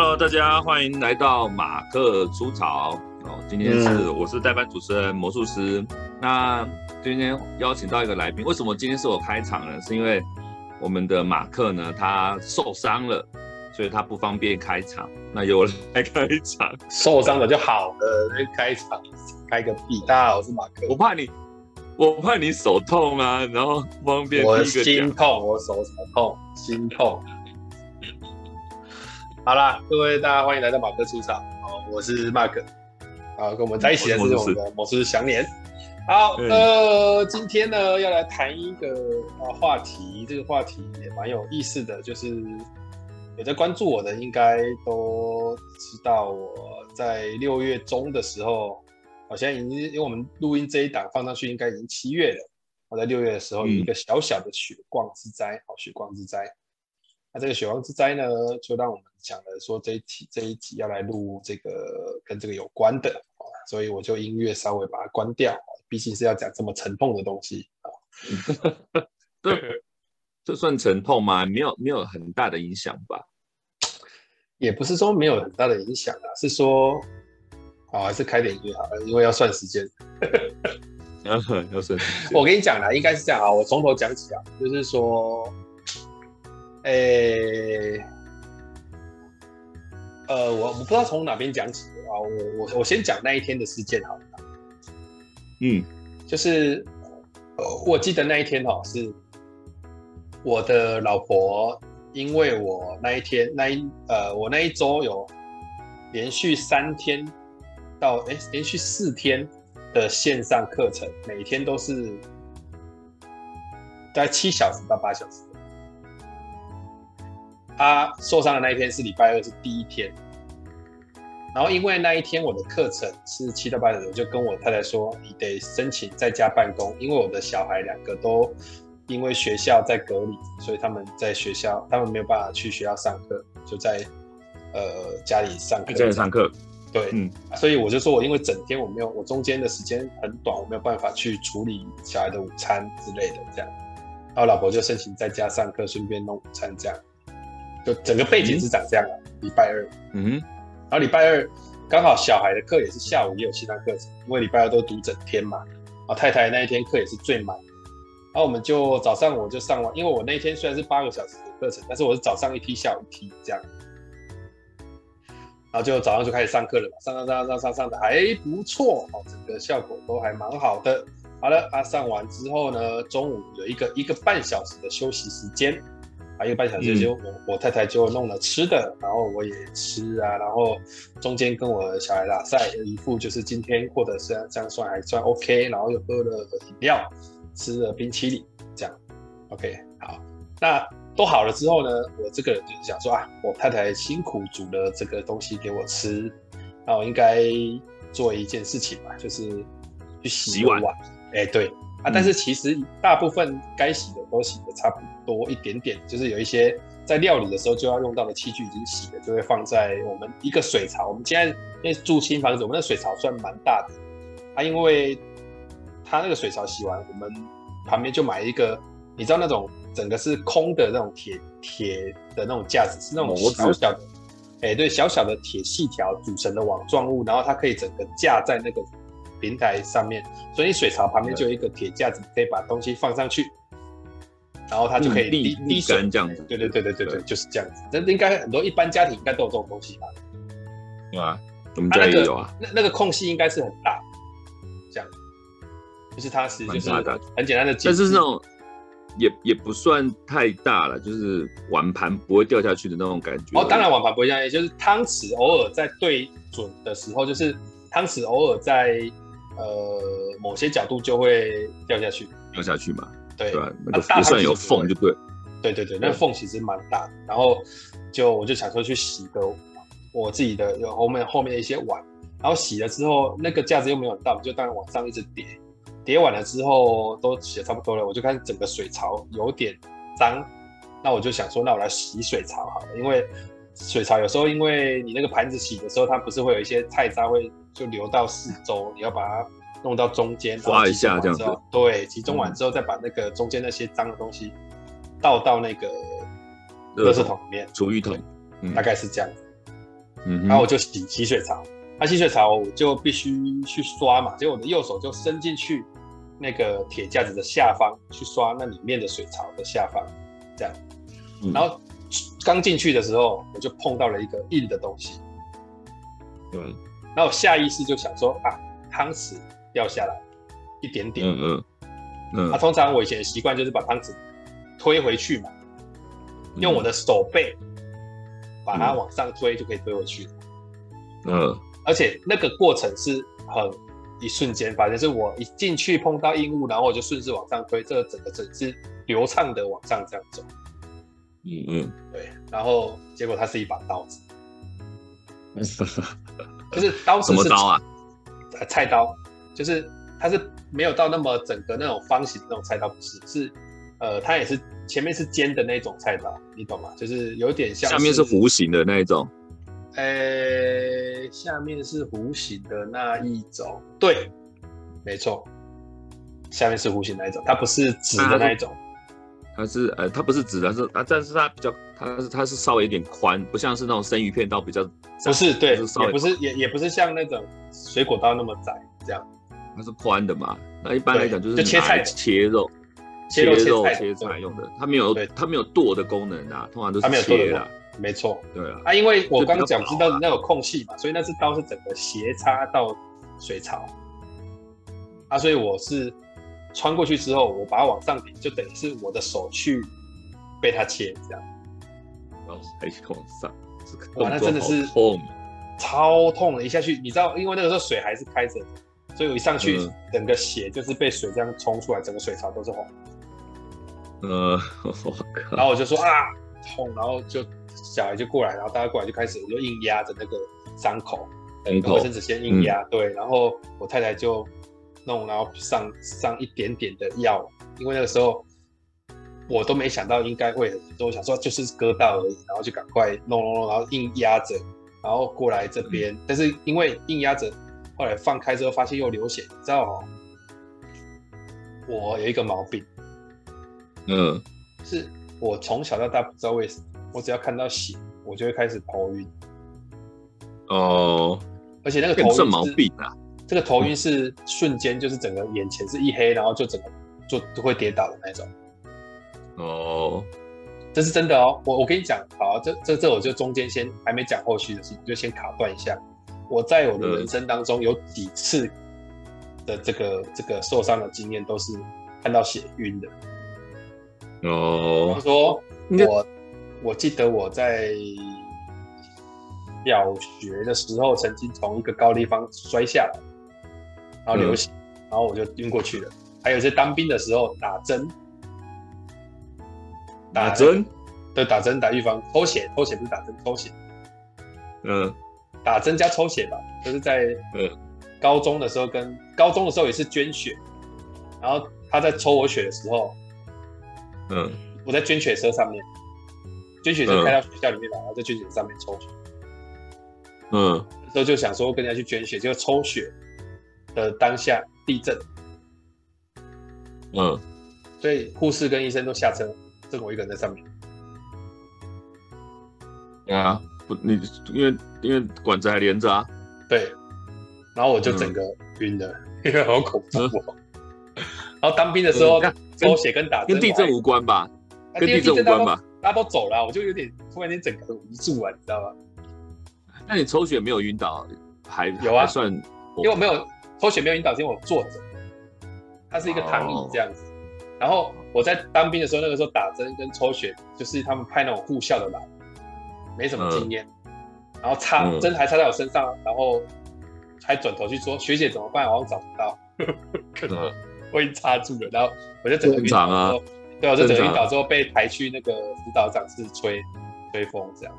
Hello，大家欢迎来到马克出草哦。今天是、嗯、我是代班主持人魔术师。那今天邀请到一个来宾，为什么今天是我开场呢？是因为我们的马克呢，他受伤了，所以他不方便开场。那由我来开场，受伤了就好了，开场开个屁！大家好，我是马克。我怕你，我怕你手痛啊，然后不方便。我心痛，我手什么痛？心痛。好啦，各位大家欢迎来到马克出场。好，我是 Mark。好，跟我们在一起的是我们的魔术师祥年。好，呃，今天呢要来谈一个啊话题，这个话题也蛮有意思的，就是有在关注我的应该都知道，我在六月中的时候，好像已经因为我们录音这一档放上去，应该已经七月了。我在六月的时候有一个小小的血光之灾，好，血光之灾。那这个血光之灾呢，就让我们讲了说这一期这一集要来录这个跟这个有关的，所以我就音乐稍微把它关掉，毕竟是要讲这么沉痛的东西啊。对，这算沉痛吗？没有没有很大的影响吧？也不是说没有很大的影响啊，是说，好还是开点音乐好了，因为要算时间。要 算要算时间。我跟你讲啦，应该是这样啊，我从头讲起啊，就是说。诶、欸，呃，我我不知道从哪边讲起啊，我我我先讲那一天的事件好了。嗯，就是，呃，我记得那一天哦，是我的老婆，因为我那一天那一呃，我那一周有连续三天到诶、欸，连续四天的线上课程，每天都是大概七小时到八小时。他受伤的那一天是礼拜二，是第一天。然后因为那一天我的课程是七到八小时，我就跟我太太说，你得申请在家办公，因为我的小孩两个都因为学校在隔离，所以他们在学校，他们没有办法去学校上课，就在呃家里上课。在家里上课。对，嗯，所以我就说我因为整天我没有，我中间的时间很短，我没有办法去处理小孩的午餐之类的这样。然后老婆就申请在家上课，顺便弄午餐这样。就整个背景是长这样的，礼拜二，嗯，然后礼拜二刚好小孩的课也是下午也有其他课程，因为礼拜二都读整天嘛，啊太太那一天课也是最满，然后我们就早上我就上完，因为我那一天虽然是八个小时的课程，但是我是早上一批，下午一批这样，然后就早上就开始上课了嘛，上上上上上上的还不错哦，整个效果都还蛮好的。好了，啊上完之后呢，中午有一个一个半小时的休息时间。还有一个半小时就我、嗯、我太太就弄了吃的，然后我也吃啊，然后中间跟我小孩打赛，一副就是今天过得是这样算还算 OK，然后又喝了饮料，吃了冰淇淋，这样 OK 好。那都好了之后呢，我这个人就是想说啊，我太太辛苦煮了这个东西给我吃，那我应该做一件事情吧，就是去洗碗。哎、欸，对。啊，但是其实大部分该洗的都洗的差不多一点点，就是有一些在料理的时候就要用到的器具已经洗了，就会放在我们一个水槽。我们现在因为住新房子，我们的水槽算蛮大的。啊，因为它那个水槽洗完，我们旁边就买一个，你知道那种整个是空的那种铁铁的那种架子，是那种小小的，哎、欸，对，小小的铁细条组成的网状物，然后它可以整个架在那个。平台上面，所以水槽旁边就有一个铁架子，可以把东西放上去，然后它就可以滴滴水这样子。对对对对对对，就是这样子。这应该很多一般家庭应该都有这种东西吧？有啊，我们家也有啊。那那个空隙应该是很大，这样，就是它是就是很简单的，但是那种也也不算太大了，就是碗盘不会掉下去的那种感觉。哦，当然碗盘不会掉下去，就是汤匙偶尔在对准的时候，就是汤匙偶尔在。呃，某些角度就会掉下去，掉下去嘛？对，对吧？那个不算有缝就对。对对对，那个缝其实蛮大的。然后就我就想说去洗个我自己的有后面后面的一些碗，然后洗了之后，那个架子又没有很大，就当然往上一直叠，叠完了之后都洗的差不多了，我就看整个水槽有点脏，那我就想说，那我来洗水槽好了，因为水槽有时候因为你那个盘子洗的时候，它不是会有一些菜渣会。就流到四周，你要把它弄到中间，刮一下这样子。对，集中完之后，再把那个中间那些脏的东西倒到那个垃圾桶里面，厨余桶，大概是这样子。嗯，然后我就洗洗水槽，那洗水槽我就必须去刷嘛，结果我的右手就伸进去那个铁架子的下方去刷那里面的水槽的下方，这样，嗯、然后刚进去的时候我就碰到了一个硬的东西，对，然后我下意识就想说啊，汤匙掉下来一点点，嗯嗯嗯，那、啊、通常我以前的习惯就是把汤匙推回去嘛，用我的手背。把它往上推就可以推回去，嗯，而且那个过程是很一瞬间，反正是我一进去碰到硬物，然后我就顺势往上推，这个整个整是流畅的往上这样走，嗯嗯，对，然后结果它是一把刀子，就是刀子是什么刀啊？菜刀，就是它是没有到那么整个那种方形的那种菜刀，不是，是呃，它也是。前面是尖的那种菜刀，你懂吗？就是有点像。下面是弧形的那一种。呃、欸，下面是弧形的那一种，对，没错，下面是弧形那一种，它不是直的那一种。它是呃，它不是直的，是啊，但是它比较，它是它是稍微有点宽，不像是那种生鱼片刀比较窄。不是，对，是也不是，也也不是像那种水果刀那么窄，这样。它是宽的嘛？那一般来讲就是就切菜切肉。切肉切菜用的，它没有它没有剁的功能啊，通常都是切的。没错，对啊。啊，因为我刚刚讲知道那有空隙嘛，所以那只刀是整个斜插到水槽。啊，所以我是穿过去之后，我把它往上顶，就等于是我的手去被它切这样。然后还往上，哇，那真的是痛，超痛的！一下去，你知道，因为那个时候水还是开着，所以我一上去，整个血就是被水这样冲出来，整个水槽都是红。呃，然后我就说啊痛，然后就小孩就过来，然后大家过来就开始，我就硬压着那个伤口，用卫生纸先硬压，嗯、对，然后我太太就弄，然后上上一点点的药，因为那个时候我都没想到应该会很多，我想说就是割到而已，然后就赶快弄弄弄，然后硬压着，然后过来这边，嗯、但是因为硬压着，后来放开之后发现又流血，你知道吗？我有一个毛病。嗯，是我从小到大不知道为什么，我只要看到血，我就会开始头晕。哦，而且那个头晕是毛病啊，这个头晕是瞬间，就是整个眼前是一黑，然后就整个就就会跌倒的那种。哦，这是真的哦，我我跟你讲，好，这这这我就中间先还没讲后续的事情，就先卡断一下。我在我的人生当中有几次的这个这个受伤的经验，都是看到血晕的。哦，他说我我记得我在小学的时候，曾经从一个高地方摔下来，然后流血，嗯、然后我就晕过去了。还有一些当兵的时候打针，打针，对，打针打预防抽血，抽血不是打针，抽血。嗯，打针加抽血吧，就是在高中的时候跟高中的时候也是捐血，然后他在抽我血的时候。嗯，我在捐血车上面，捐血车开到学校里面来，然后在捐血车上面抽血。嗯，那时候就想说跟人家去捐血，就抽血的当下地震。嗯，所以护士跟医生都下车，剩我一个人在上面。对啊，不，你因为因为管子还连着啊。对，然后我就整个晕了，因为好恐怖。然后当兵的时候。抽血跟打针跟地震无关吧？跟地震无关吧？大家都走了，我就有点突然间整个无助啊，你知道吗？那你抽血没有晕倒，还有啊？算，因为我没有抽血没有晕倒，是因为我坐着，它是一个躺椅这样子。然后我在当兵的时候，那个时候打针跟抽血，就是他们派那种护校的来，没什么经验，然后插针还插在我身上，然后还转头去说学姐怎么办？我找不到。我已经插住了，然后我就整个晕倒对，我就整个晕倒之后被抬去那个辅导长室吹吹风这样。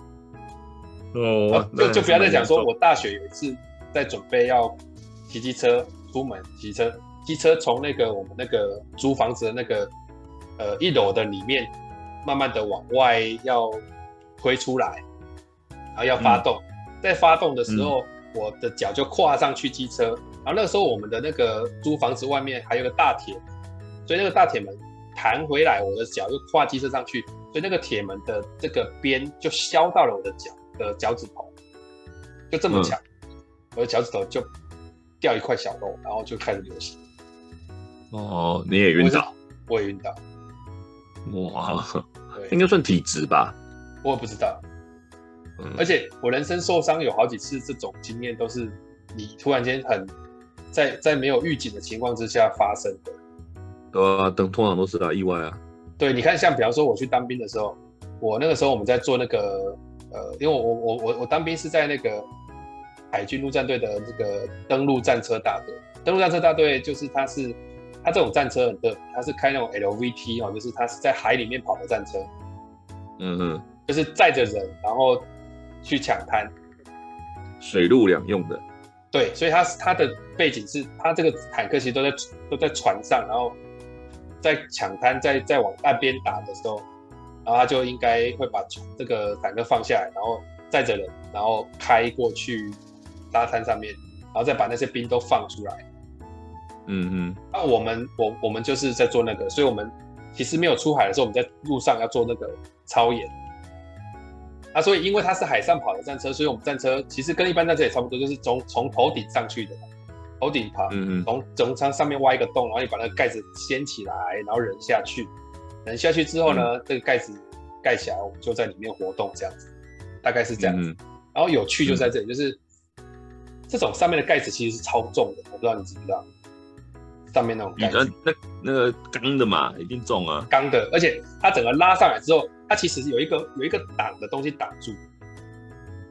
哦，就就不要再讲说，我大学有一次在准备要骑机车出门，骑车机车从那个我们那个租房子的那个呃一楼的里面，慢慢的往外要推出来，然后要发动，嗯、在发动的时候，嗯、我的脚就跨上去机车。然后那个时候，我们的那个租房子外面还有个大铁门，所以那个大铁门弹回来，我的脚又跨机车上去，所以那个铁门的这个边就削到了我的脚的脚趾头。就这么巧，嗯、我的脚趾头就掉一块小肉，然后就开始流血。哦，你也晕倒？我也晕倒。哇，应该算体质吧？我也不知道。嗯、而且我人生受伤有好几次，这种经验都是你突然间很在在没有预警的情况之下发生的。对啊，等通常都是啊，意外啊。对，你看，像比方说我去当兵的时候，我那个时候我们在做那个呃，因为我我我我当兵是在那个海军陆战队的这个登陆战车大队。登陆战车大队就是它是它这种战车很特别，它是开那种 LVT 哦，就是它是在海里面跑的战车。嗯嗯，就是载着人，然后去抢滩，水陆两用的。对，所以它它的背景是，它这个坦克其实都在都在船上，然后。在抢滩，在在往岸边打的时候，然后他就应该会把这个坦克放下来，然后载着人，然后开过去沙滩上面，然后再把那些兵都放出来。嗯嗯。那我们我我们就是在做那个，所以我们其实没有出海的时候，我们在路上要做那个操演。啊，所以因为它是海上跑的战车，所以我们战车其实跟一般战车也差不多，就是从从头顶上去的。头顶爬，嗯嗯，从整舱上面挖一个洞，然后你把那个盖子掀起来，然后人下去，人下去之后呢，嗯、这个盖子盖起来，我们就在里面活动，这样子，大概是这样子。嗯、然后有趣就在这里，嗯、就是这种上面的盖子其实是超重的，我不知道你知不知道，上面那种盖子，那那个钢的嘛，一定重啊，钢的，而且它整个拉上来之后，它其实是有一个有一个挡的东西挡住，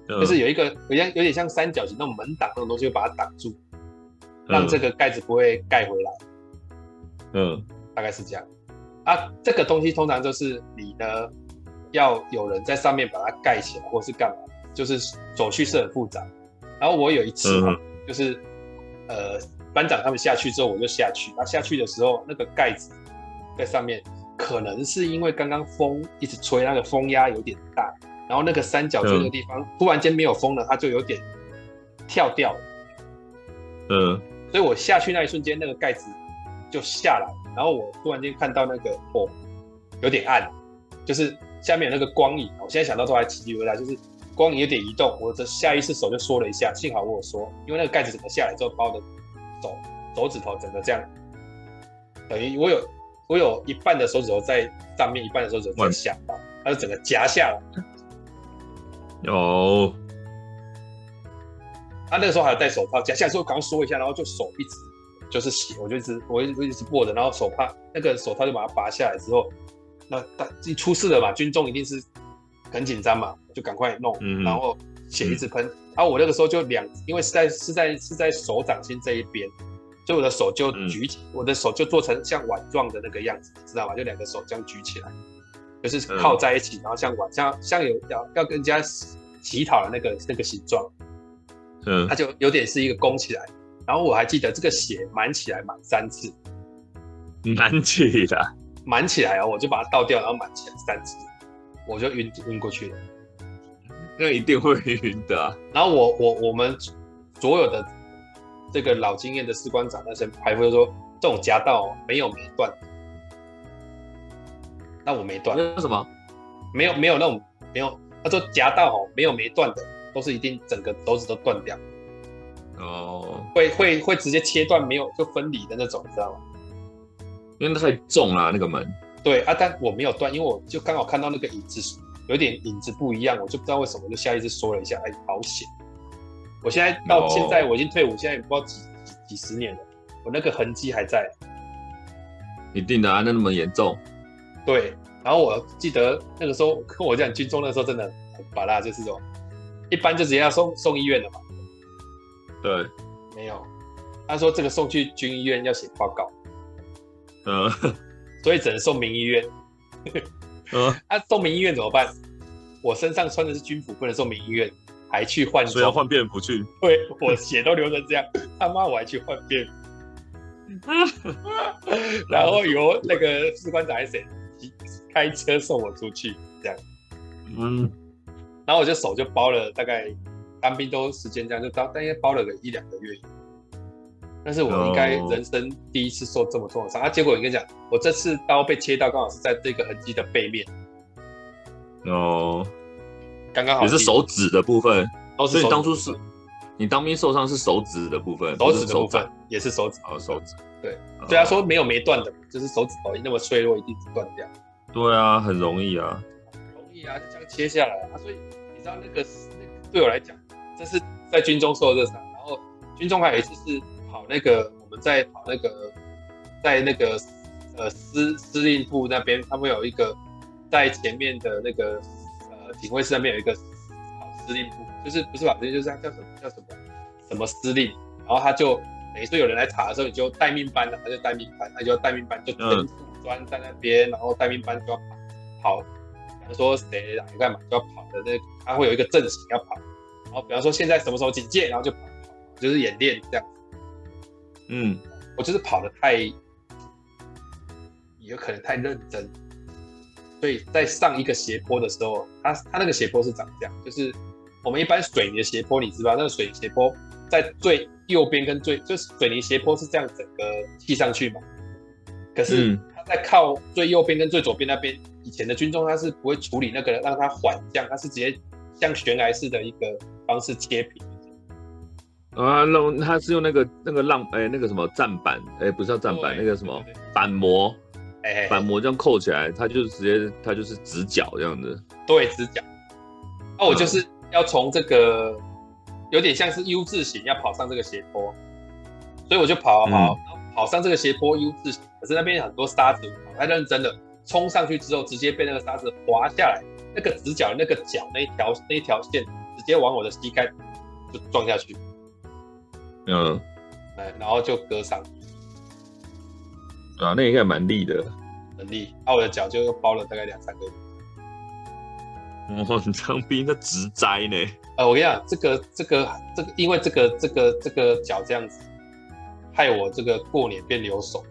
嗯、就是有一个有点有点像三角形那种门挡那种东西，会把它挡住。让这个盖子不会盖回来，嗯，大概是这样。啊，这个东西通常就是你呢，要有人在上面把它盖起来，或是干嘛，就是手续是很复杂。然后我有一次，嗯、就是呃，班长他们下去之后，我就下去。那下去的时候，那个盖子在上面，可能是因为刚刚风一直吹，那个风压有点大，然后那个三角锥那个地方、嗯、突然间没有风了，它就有点跳掉了，嗯。所以我下去那一瞬间，那个盖子就下来，然后我突然间看到那个哦，有点暗，就是下面有那个光影。我现在想到都还奇迹回来，就是光影有点移动，我的下意识手就缩了一下，幸好我有缩，因为那个盖子整个下来之后，把我的手手指头整个这样，等于我有我有一半的手指头在上面，一半的手指头在下方，它就整个夹下来。有。他那个时候还有戴手套，夹下来之后赶快缩一下，然后就手一直就是血，我就一直我一直一直握着，然后手帕那个手套就把它拔下来之后，那他一出事了嘛，军中一定是很紧张嘛，就赶快弄，嗯、然后血一直喷，然后、嗯啊、我那个时候就两，因为是在是在是在手掌心这一边，所以我的手就举起，嗯、我的手就做成像碗状的那个样子，知道吗？就两个手这样举起来，就是靠在一起，嗯、然后像碗像像有要要跟人家乞讨的那个那个形状。嗯，它就有点是一个弓起来，然后我还记得这个血满起来满三次，满起来，满起来哦，我就把它倒掉，然后满起来三次，我就晕晕过去了。那一定会晕的啊。然后我我我们所有的这个老经验的士官长那些排副就说，这种夹道没有没断，那我没断。为什么？没有没有那种没有，他说夹道哦没有没断的。都是一定整个手指都断掉，哦，会会会直接切断，没有就分离的那种，你知道吗？因为那太重了，那个门。对啊，但我没有断，因为我就刚好看到那个影子有点影子不一样，我就不知道为什么，就下意识缩了一下，哎，好险！我现在到现在我已经退伍，现在也不知道几几几十年了，我那个痕迹还在。一定的啊，那那么严重。对，然后我记得那个时候跟我讲军中那时候真的很芭乐，就是这种。一般就直接要送送医院了嘛？对，没有。他说这个送去军医院要写报告，嗯，所以只能送民医院。嗯，啊，送民医院怎么办？我身上穿的是军服，不能送民医院，还去换装，所以要换便服去。对，我血都流成这样，他妈我还去换便服。然后由那个士官长谁开车送我出去，这样。嗯。然后我就手就包了，大概当兵都时间这样，就当大概包了个一两个月。但是我应该人生第一次受这么重的伤，啊，结果我跟你讲，我这次刀被切到刚好是在这个痕迹的背面。哦，刚刚好也是手指的部分。哦。所以你当初是，你当兵受伤是手指的部分，手指的部分也是手指，哦，手指。对，对他说没有没断的，就是手指头那么脆弱，一定是断掉。对啊，很容易啊。容易啊，就这样切下来啊。所以你知道那个，那个对我来讲，这是在军中受的热伤。然后军中还有一次是跑那个，我们在跑那个，在那个呃司司令部那边，他们有一个在前面的那个呃警卫室那边有一个跑司令部，就是不是跑司令，就是叫什么叫什么什么司令，然后他就。等于说有人来查的时候，你就待命班了，他就待命班，他就待命班就整组专在那边，然后待命班就要跑，跑，比方说谁来干嘛就要跑的那，他会有一个阵型要跑，然后比方说现在什么时候警戒，然后就跑，就是演练这样子。嗯，我就是跑的太，有可能太认真，所以在上一个斜坡的时候，它它那个斜坡是长这样，就是我们一般水泥的斜坡，你知道那个水泥斜坡在最。右边跟最就是水泥斜坡是这样整个砌上去嘛，可是它在靠最右边跟最左边那边，嗯、以前的军中它是不会处理那个让它缓降，它是直接像悬崖式的一个方式切平。啊，那他是用那个那个浪哎、欸、那个什么站板哎、欸、不是叫站板那个什么板模哎、欸、板模这样扣起来，它就直接它就是直角这样子。对，直角。那、啊、我就是要从这个。有点像是 U 字形要跑上这个斜坡，所以我就跑啊跑，然后跑上这个斜坡 U 字形，可是那边有很多沙子，我太认真了冲上去之后，直接被那个沙子滑下来，那个直角那个角那一条那一条线直接往我的膝盖就撞下去，嗯，哎然后就割伤，啊，那应该蛮力的，很力，那我的脚就包了大概两三个月。哦，你当兵的职灾呢？呃，我跟你讲，这个、这个、这个，因为这个、这个、这个脚这样子，害我这个过年变留守。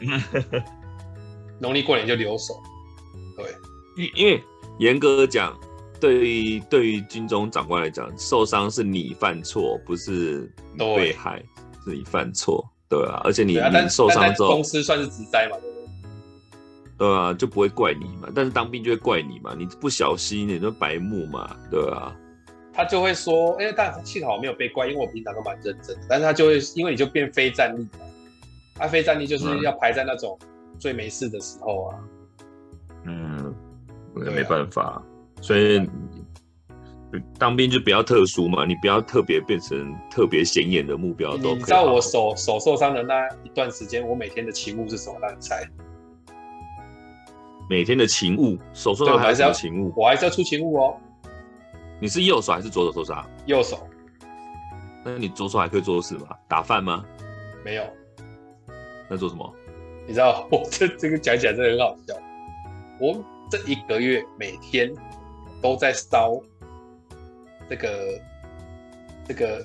农历过年就留守。对，因因为严格讲，对于对于军中长官来讲，受伤是你犯错，不是被害，是你犯错，对啊。而且你、啊、你受伤之后，公司算是职灾嘛？对啊，就不会怪你嘛，但是当兵就会怪你嘛，你不小心你就白目嘛，对啊。他就会说，哎、欸，但幸好我没有被怪，因为我平常都蛮认真的。但是他就会，因为你就变非战力嘛，他、啊、非战力就是要排在那种最没事的时候啊。嗯，我也没办法，啊、所以当兵就比较特殊嘛，你不要特别变成特别显眼的目标都可以。你知道我手手受伤的那一段时间，我每天的勤务是什么？让你猜。每天的勤务，手受伤还是要勤务，我还是要出勤务哦。你是右手还是左手受伤？右手。那你左手还可以做事吗？打饭吗？没有。那做什么？你知道 我这这个讲起来真的很好笑。我这一个月每天都在烧这个这个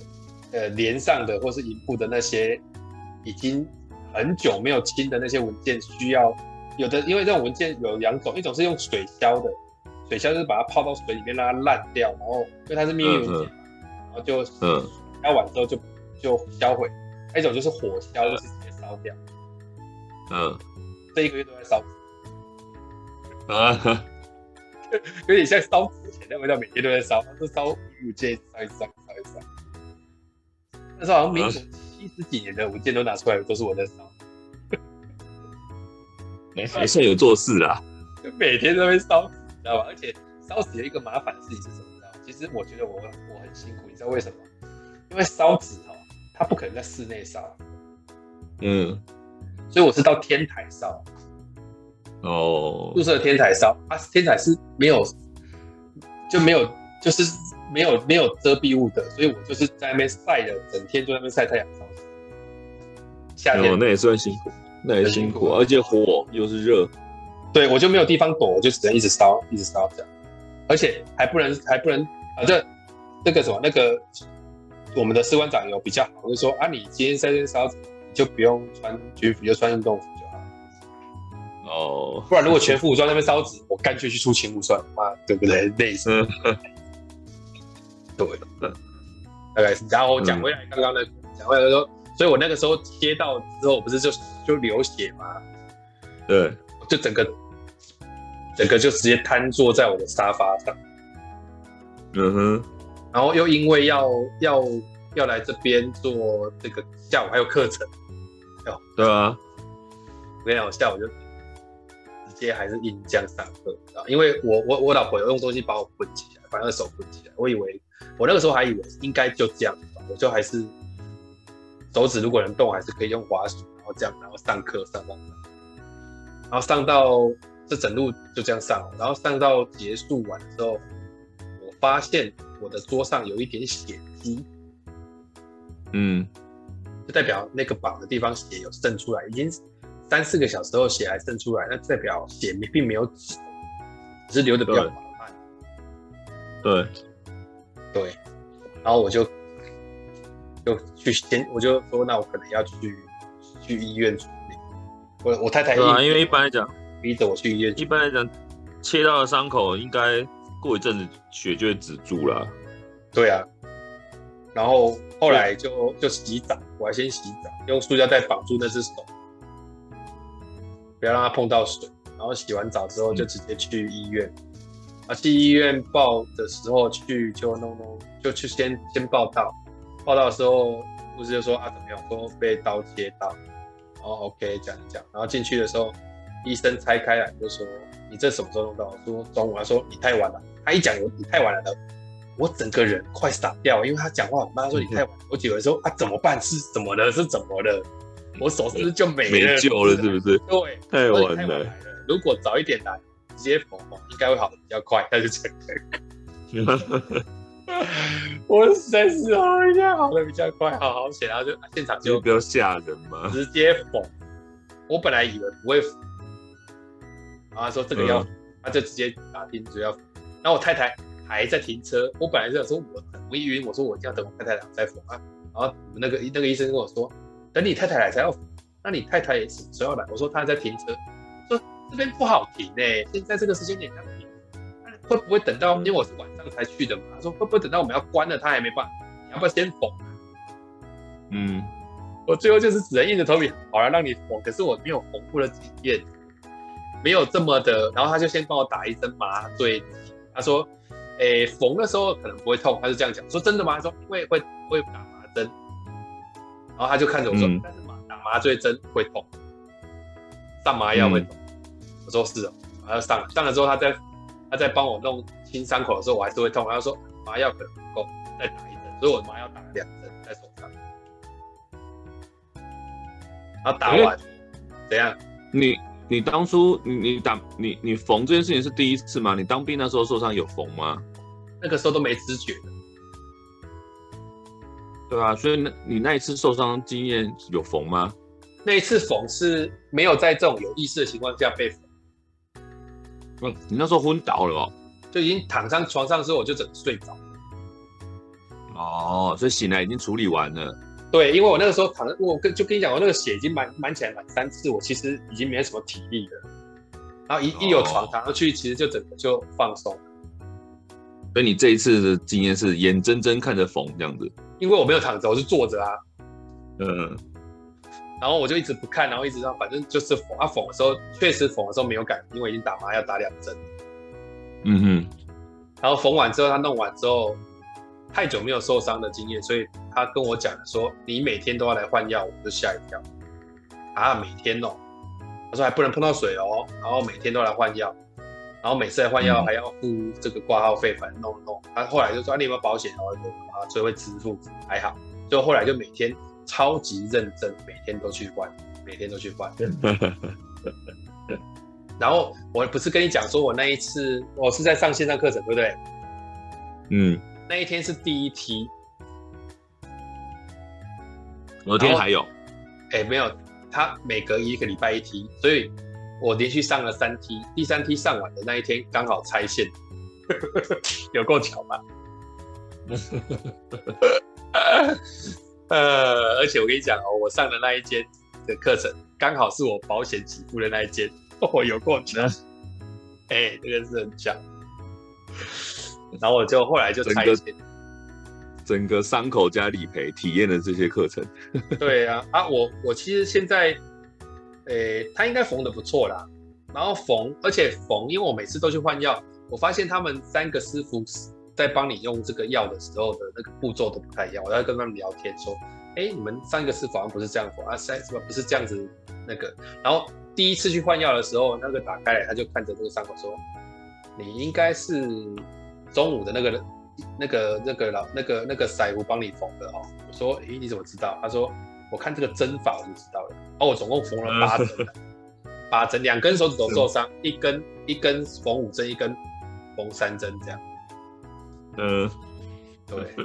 呃连上的或是营部的那些已经很久没有清的那些文件需要。有的，因为这种文件有两种，一种是用水消的，水消就是把它泡到水里面让它烂掉，然后因为它是秘密文件，然后就消完之后就就销毁。一种就是火消，就是直接烧掉。嗯，这一个月都在烧纸，啊，有点像烧纸钱的味道，每天都在烧，都烧五件，烧一烧，烧一烧。那时候好像民国七十几年的文件都拿出来，都是我在烧。没 还算有做事啊，就每天都会烧，你知道吧？而且烧纸有一个麻烦的事情是什么？你知道？其实我觉得我我很辛苦，你知道为什么？因为烧纸哦，它不可能在室内烧，嗯，所以我是到天台烧。哦，宿舍的天台烧啊，天台是没有就没有就是没有没有遮蔽物的，所以我就是在那边晒的，整天就在那边晒太阳。夏天、哦、那也算辛苦。那也辛苦，而且火又是热，对，我就没有地方躲，我就只能一直烧，一直烧这样，而且还不能还不能啊，这那个什么那个我们的士官长有比较好，就是说啊，你今天在这边烧，你就不用穿军服，就穿运动服。哦，不然如果全副武装那边烧纸，我干脆去出勤务算了，妈，对不对？累死。对，大概是。然后讲回来刚刚的，讲回来说。所以我那个时候接到之后，不是就就流血吗？对，就整个整个就直接瘫坐在我的沙发上。嗯哼，然后又因为要要要来这边做这个下午还有课程，哦，对啊，我跟你讲，我下午就还是硬这样上课啊，因为我我我老婆有用东西把我捆起来，把那个手捆起来，我以为我那个时候还以为应该就这样，我就还是手指如果能动，还是可以用滑鼠，然后这样，然后上课上到，然后上到这整路就这样上，然后上到结束完的时候。发现我的桌上有一点血迹，嗯，就代表那个绑的地方血有渗出来，已经三四个小时后血还渗出来，那代表血并没有止，只是流的比较缓慢。对，对，然后我就就去先，我就说那我可能要去去医院处理。我我太太对啊，因为一般来讲逼着我去医院，一般来讲切到的伤口应该。过一阵子血就会止住了，对啊，然后后来就就洗澡，我还先洗澡，用塑胶袋绑住那只手，不要让它碰到水。然后洗完澡之后就直接去医院，嗯、啊，去医院报的时候去就弄弄，就去先先报道，报道的时候护士就说啊怎么样，说被刀切到，然后 OK 讲一讲，然后进去的时候医生拆开来就说你这什么时候弄到？我说中午，他说你太晚了。他一讲我你太晚了的，我整个人快傻掉，因为他讲话很慢，他说你太晚了，我以为说啊怎么办？是怎么了？是怎么了？我手是不是就没了？没救了是不是？对，太晚了。了如果早一点来，直接缝缝，应该会好的比较快。他就这样，我实在是啊，应该好的比较快，好好写，然后就现场就比较吓人嘛，直接缝。我本来以为不会缝，然后他说这个要，嗯、他就直接打钉子要。然后我太太还在停车，我本来是想说我我一晕，我说我一定要等我太太来再缝啊。然后那个那个医生跟我说，等你太太来才要。那你太太也什么时候要来？我说她在停车，说这边不好停哎，现在这个时间点要停，会不会等到？因为我是晚上才去的嘛。他说会不会等到我们要关了，他还没办？你要不要先缝？嗯，我最后就是只能硬着头皮，好了，让你缝。可是我没有缝过的经验，没有这么的。然后他就先帮我打一针麻醉。他说：“诶、欸，缝的时候可能不会痛。”他是这样讲。说真的吗？他说：“会会会打麻针。”然后他就看着我说：“嗯、但是麻打麻醉针会痛，上麻药会痛。嗯”我说：“是哦。”然后上了上了之后，他在他在帮我弄清伤口的时候，我还是会痛。他说：“麻药可能不够，再打一针。”所以我麻药打了两针在手上。然后打完，欸、怎样？你？你当初你你打你你缝这件事情是第一次吗？你当兵那时候受伤有缝吗？那个时候都没知觉的。对啊，所以那你那一次受伤经验有缝吗？那一次缝是没有在这种有意识的情况下被缝。嗯，你那时候昏倒了哦，就已经躺上床上的时候我就整个睡着。哦，所以醒来已经处理完了。对，因为我那个时候躺着，我跟就跟你讲，我那个血已经满满起来满三次，我其实已经没什么体力了。然后一一有床躺上去，其实就整个就放松。所以你这一次的经验是眼睁睁看着缝这样子？因为我没有躺着，我是坐着啊。嗯。然后我就一直不看，然后一直让反正就是缝啊缝的时候，确实缝的时候没有感觉，因为已经打麻药打两针。嗯哼。然后缝完之后，他弄完之后。太久没有受伤的经验，所以他跟我讲说：“你每天都要来换药。”我就吓一跳。啊，每天哦，他说还不能碰到水哦，然后每天都来换药，然后每次来换药还要付这个挂号费，反正弄弄。他后来就说：“你有没有保险？”然后就啊，所以会支付，还好。就后来就每天超级认真，每天都去换，每天都去换。然后我不是跟你讲说，我那一次我是在上线上课程，对不对？嗯。那一天是第一梯，昨天还有，哎、欸，没有，他每隔一个礼拜一梯，所以我连续上了三梯，第三梯上完的那一天刚好拆线，有够巧吧？呃，而且我跟你讲哦，我上的那一间的课程刚好是我保险起步的那一间，哦，有够巧，哎、欸，这个是很巧。然后我就后来就拆线，整个伤口加理赔体验的这些课程。对啊，啊，我我其实现在，诶，他应该缝的不错啦。然后缝，而且缝，因为我每次都去换药，我发现他们三个师傅在帮你用这个药的时候的那个步骤都不太一样。我要跟他们聊天说，哎，你们上一个师傅好像不是这样缝啊，三什么不是这样子那个。然后第一次去换药的时候，那个打开来他就看着这个伤口说，你应该是中午的那个那个那个老那个那个师傅帮你缝的哦。我说，哎，你怎么知道？他说，我看这个针法我就知道了。哦，我总共缝了八针，八针，两根手指头受伤，一根一根缝五针，一根缝三针这样。嗯，对，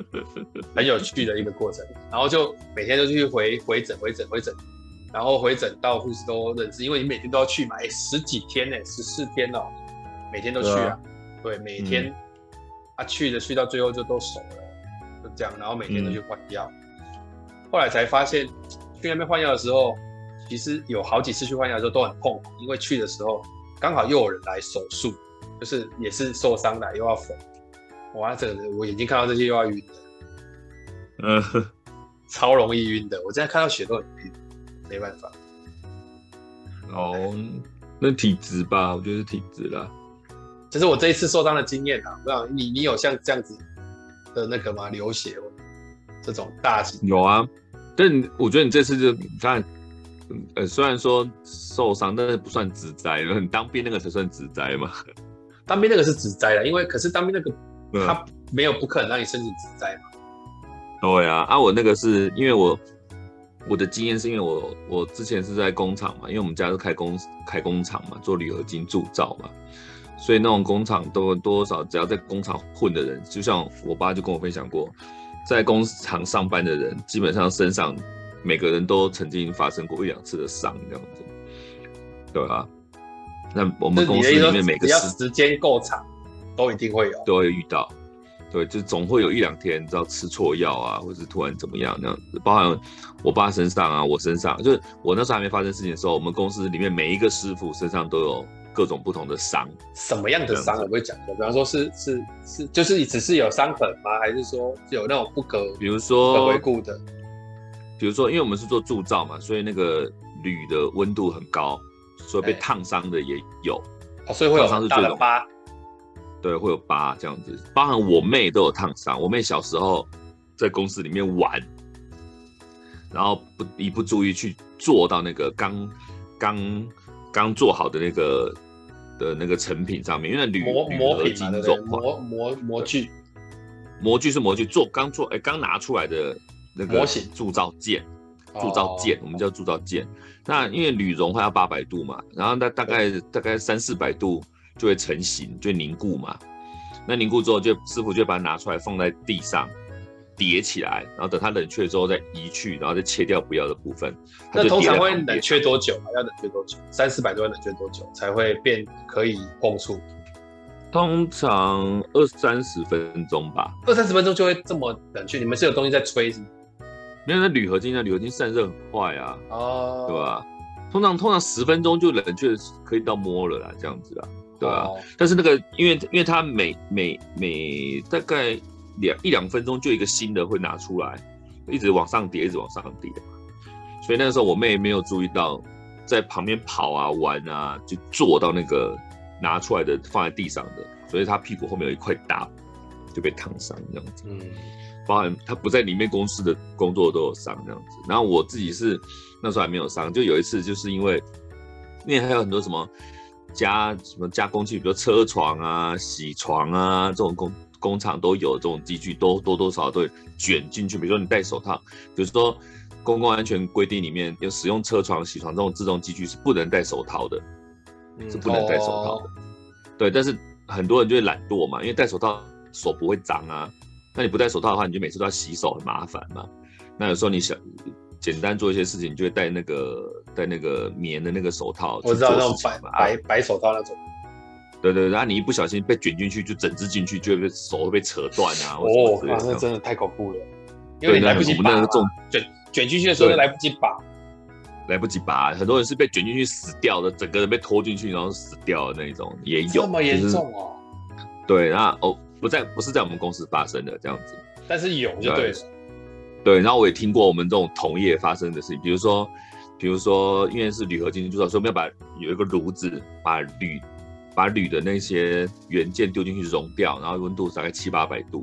很有趣的一个过程。然后就每天都去回回诊、回诊、回诊，然后回诊到护士都认识，因为你每天都要去嘛。哎，十几天呢，十四天哦，每天都去啊。对，啊、对，每天、嗯、啊去的去到最后就都熟了，就这样。然后每天都去换药。嗯、后来才发现，去那边换药的时候，其实有好几次去换药的时候都很痛苦，因为去的时候刚好又有人来手术，就是也是受伤的又要缝。哇，这个我眼睛看到这些又要晕的，嗯，超容易晕的。我现在看到血都很晕，没办法。哦，那体质吧，我觉得是体质啦。这是我这一次受伤的经验啊。不知道你你有像这样子的那个吗？流血这种大型有啊，但我觉得你这次就你看，呃，虽然说受伤，但是不算职灾。你当兵那个才算职灾嘛？当兵那个是职灾了，因为可是当兵那个。他没有不可能让你申请职灾嘛？对啊，啊，我那个是因为我我的经验是因为我我之前是在工厂嘛，因为我们家是开工开工厂嘛，做铝合金铸造嘛，所以那种工厂都多少只要在工厂混的人，就像我爸就跟我分享过，在工厂上班的人，基本上身上每个人都曾经发生过一两次的伤这样子，对啊，那我们公司里面每个时间够长。都一定会有，都会遇到，对，就总会有一两天，你知道吃错药啊，或者是突然怎么样那样子。包含我爸身上啊，我身上，就是我那时候还没发生事情的时候，我们公司里面每一个师傅身上都有各种不同的伤。什么样的伤？我会讲过，比方说是是是，就是只是有伤痕吗？还是说有那种不可，比如说不可回顾的？比如说，因为我们是做铸造嘛，所以那个铝的温度很高，所以被烫伤的也有。哦，所以会有伤是大的疤。对，会有疤这样子，包含我妹都有烫伤。我妹小时候在公司里面玩，然后不一不注意去做到那个刚刚刚做好的那个的那个成品上面，因为铝模铝合金这种模模模具，模具是模具，做刚做哎刚拿出来的那个模型铸造件，铸造件我们叫铸造件。那因为铝熔它要八百度嘛，然后它大概大概三四百度。就会成型，就凝固嘛。那凝固之后，就师傅就把它拿出来放在地上叠起来，然后等它冷却之后再移去，然后再切掉不要的部分。那通常会冷却多久？要冷却多久？三四百度要冷却多久才会变可以碰触？通常二三十分钟吧。二三十分钟就会这么冷却？你们是有东西在吹是吗？没有，那铝合金啊，铝合金散热很快啊，哦，对吧？通常通常十分钟就冷却可以到摸了啦，这样子啊。对啊，但是那个，因为因为它每每每大概两一两分钟就一个新的会拿出来，一直往上叠，一直往上叠，所以那个时候我妹没有注意到，在旁边跑啊玩啊，就坐到那个拿出来的放在地上的，所以她屁股后面有一块大，就被烫伤这样子。嗯，包含他不在里面公司的工作都有伤这样子，然后我自己是那时候还没有伤，就有一次就是因为，因为还有很多什么。加什么加工具，比如车床啊、铣床啊，这种工工厂都有这种机具，都多多少少都会卷进去。比如说你戴手套，比如说公共安全规定里面有使用车床、铣床这种自动机具是不能戴手套的，是不能戴手套的。嗯哦、对，但是很多人就会懒惰嘛，因为戴手套手不会脏啊。那你不戴手套的话，你就每次都要洗手，很麻烦嘛。那有时候你想。简单做一些事情，你就会戴那个戴那个棉的那个手套。我知道那种白白白手套那种。对对，然后你一不小心被卷进去，就整只进去，就会被手会被扯断啊。哦，那真的太恐怖了，因为你来不及拔。那个重卷卷进去的时候，来不及拔，来不及拔。很多人是被卷进去死掉的，整个人被拖进去然后死掉的那种也有。这么严重哦？对，然后哦，不在不是在我们公司发生的这样子，但是有就对了。对，然后我也听过我们这种同业发生的事情，比如说，比如说，因为是铝合金铸造，所以我们要把有一个炉子，把铝，把铝的那些元件丢进去熔掉，然后温度大概七八百度。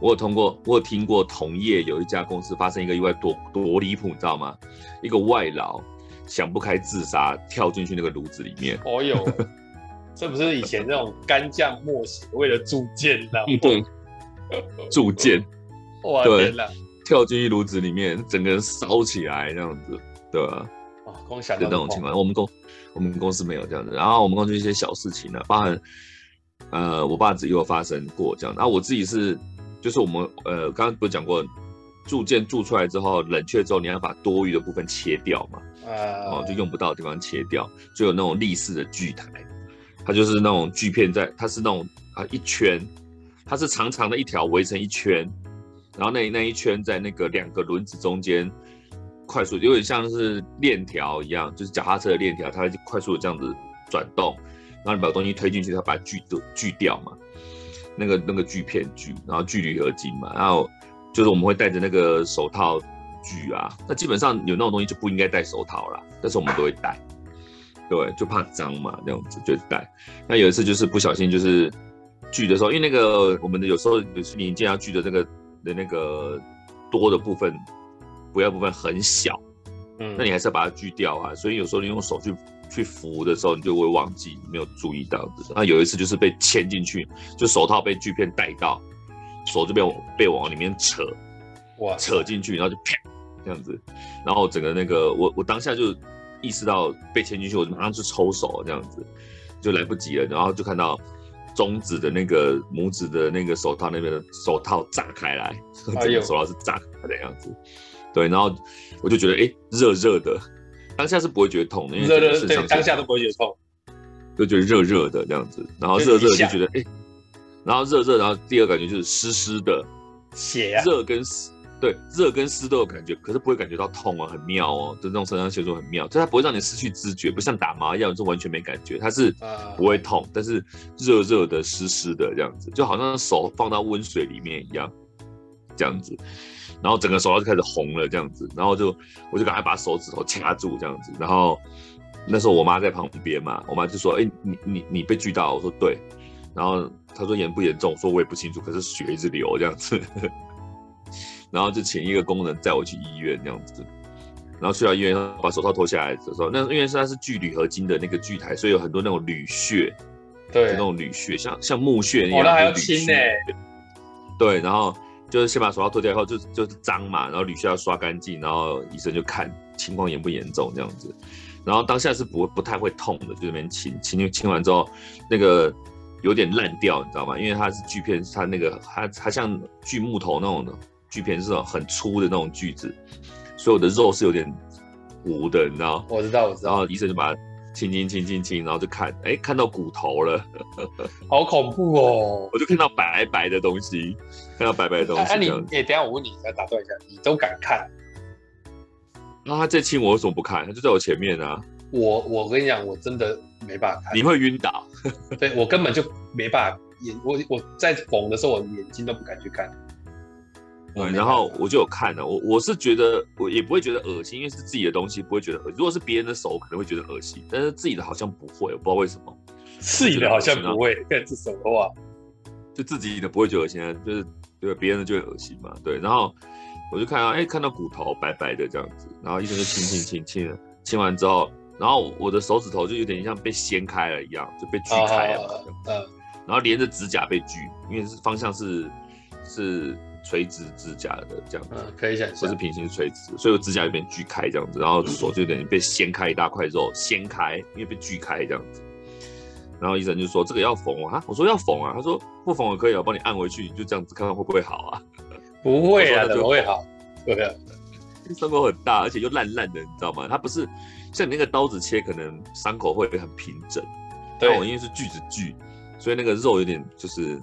我有通过，我有听过同业有一家公司发生一个意外多，多多离谱，你知道吗？一个外劳想不开自杀，跳进去那个炉子里面。哦哟，这不是以前那种干将莫邪为了铸剑，知道吗？对，铸剑。哇，对，跳进一炉子里面，整个人烧起来这样子，对吧？啊，光想就那种情况，我们公我们公司没有这样子。然后我们公司一些小事情呢，包含呃，我爸自己有发生过这样。然后我自己是。就是我们呃，刚刚不是讲过，铸件铸出来之后，冷却之后，你要把多余的部分切掉嘛，哦，就用不到的地方切掉，就有那种立式的锯台，它就是那种锯片在，它是那种啊一圈，它是长长的一条围成一圈，然后那那一圈在那个两个轮子中间快速，有点像是链条一样，就是脚踏车的链条，它就快速的这样子转动，然后你把东西推进去，它把锯都锯掉嘛。那个那个锯片锯，然后锯铝合金嘛，然后就是我们会戴着那个手套锯啊。那基本上有那种东西就不应该戴手套啦，但是我们都会戴，对，就怕脏嘛，那样子就戴。那有一次就是不小心就是锯的时候，因为那个我们的有时候有时你见要锯的那个的那个多的部分，不要部分很小，嗯，那你还是要把它锯掉啊。所以有时候你用手去。去扶的时候，你就会忘记没有注意到。那有一次就是被牵进去，就手套被锯片带到，手就被被往里面扯，哇，扯进去，然后就啪这样子，然后整个那个我我当下就意识到被牵进去，我就马上去抽手这样子，就来不及了，然后就看到中指的那个拇指的那个手套那边的手套炸开来，整个手套是炸开的样子，对，然后我就觉得哎，热热的。当下是不会觉得痛的，因为热热对，当下都不会觉得痛，就觉得热热的这样子，然后热热就觉得哎、欸，然后热热，然后第二感觉就是湿湿的，血啊，热跟湿，对，热跟湿都有感觉，可是不会感觉到痛啊，很妙哦，就那种肾上腺素很妙，就它不会让你失去知觉，不像打麻药就完全没感觉，它是不会痛，但是热热的、湿湿的这样子，就好像手放到温水里面一样，这样子。然后整个手套就开始红了，这样子，然后就我就赶快把手指头掐住，这样子。然后那时候我妈在旁边嘛，我妈就说：“哎，你你你被锯到？”我说：“对。”然后她说：“严不严重？”我说：“我也不清楚，可是血一直流这样子。”然后就请一个工人载我去医院这样子。然后去到医院，把手套脱下来的时候，那因为是它是聚铝合金的那个锯台，所以有很多那种铝屑，对，那种铝屑，像像木屑一样。哦，那还要清呢。对，然后。就是先把手套脱掉以后就，就就是脏嘛，然后铝屑要刷干净，然后医生就看情况严不严重这样子，然后当下是不不太会痛的，就那边清清清完之后，那个有点烂掉，你知道吗？因为它是锯片，它那个它它像锯木头那种的锯片，是那种很粗的那种锯子，所以我的肉是有点糊的，你知道？我知道，我知道。然后医生就把它。清清清清清，然后就看，哎，看到骨头了，好恐怖哦！我就看到白白的东西，看到白白的东西。哎，你，哎，等下我问你，再打断一下，你都敢看？那他这亲我为什么不看？他就在我前面啊。我我跟你讲，我真的没办法看。你会晕倒？对，我根本就没办法眼，我我在缝的时候，我眼睛都不敢去看。对，然后我就有看了，我我是觉得我也不会觉得恶心，因为是自己的东西，不会觉得恶心。如果是别人的手，可能会觉得恶心，但是自己的好像不会，我不知道为什么。自己的好像不会，看是什么话，就自己的不会觉得恶心啊，就是对别人的就会恶心嘛。对，然后我就看到，哎，看到骨头白白的这样子，然后医生就亲亲亲亲了，清完之后，然后我的手指头就有点像被掀开了一样，就被锯开了，嗯，然后连着指甲被锯，因为是方向是是。垂直指甲的这样子，嗯，可以想象，不是平行垂直，所以我指甲有点锯开这样子，然后手就有点被掀开一大块肉，掀开，因为被锯开这样子。然后医生就说这个要缝啊，我说要缝啊，他说不缝也可以，我帮你按回去，你就这样子看看会不会好啊？不会啊，怎么会好？对啊，伤口很大，而且又烂烂的，你知道吗？它不是像你那个刀子切，可能伤口会很平整，但我因为是锯子锯，所以那个肉有点就是。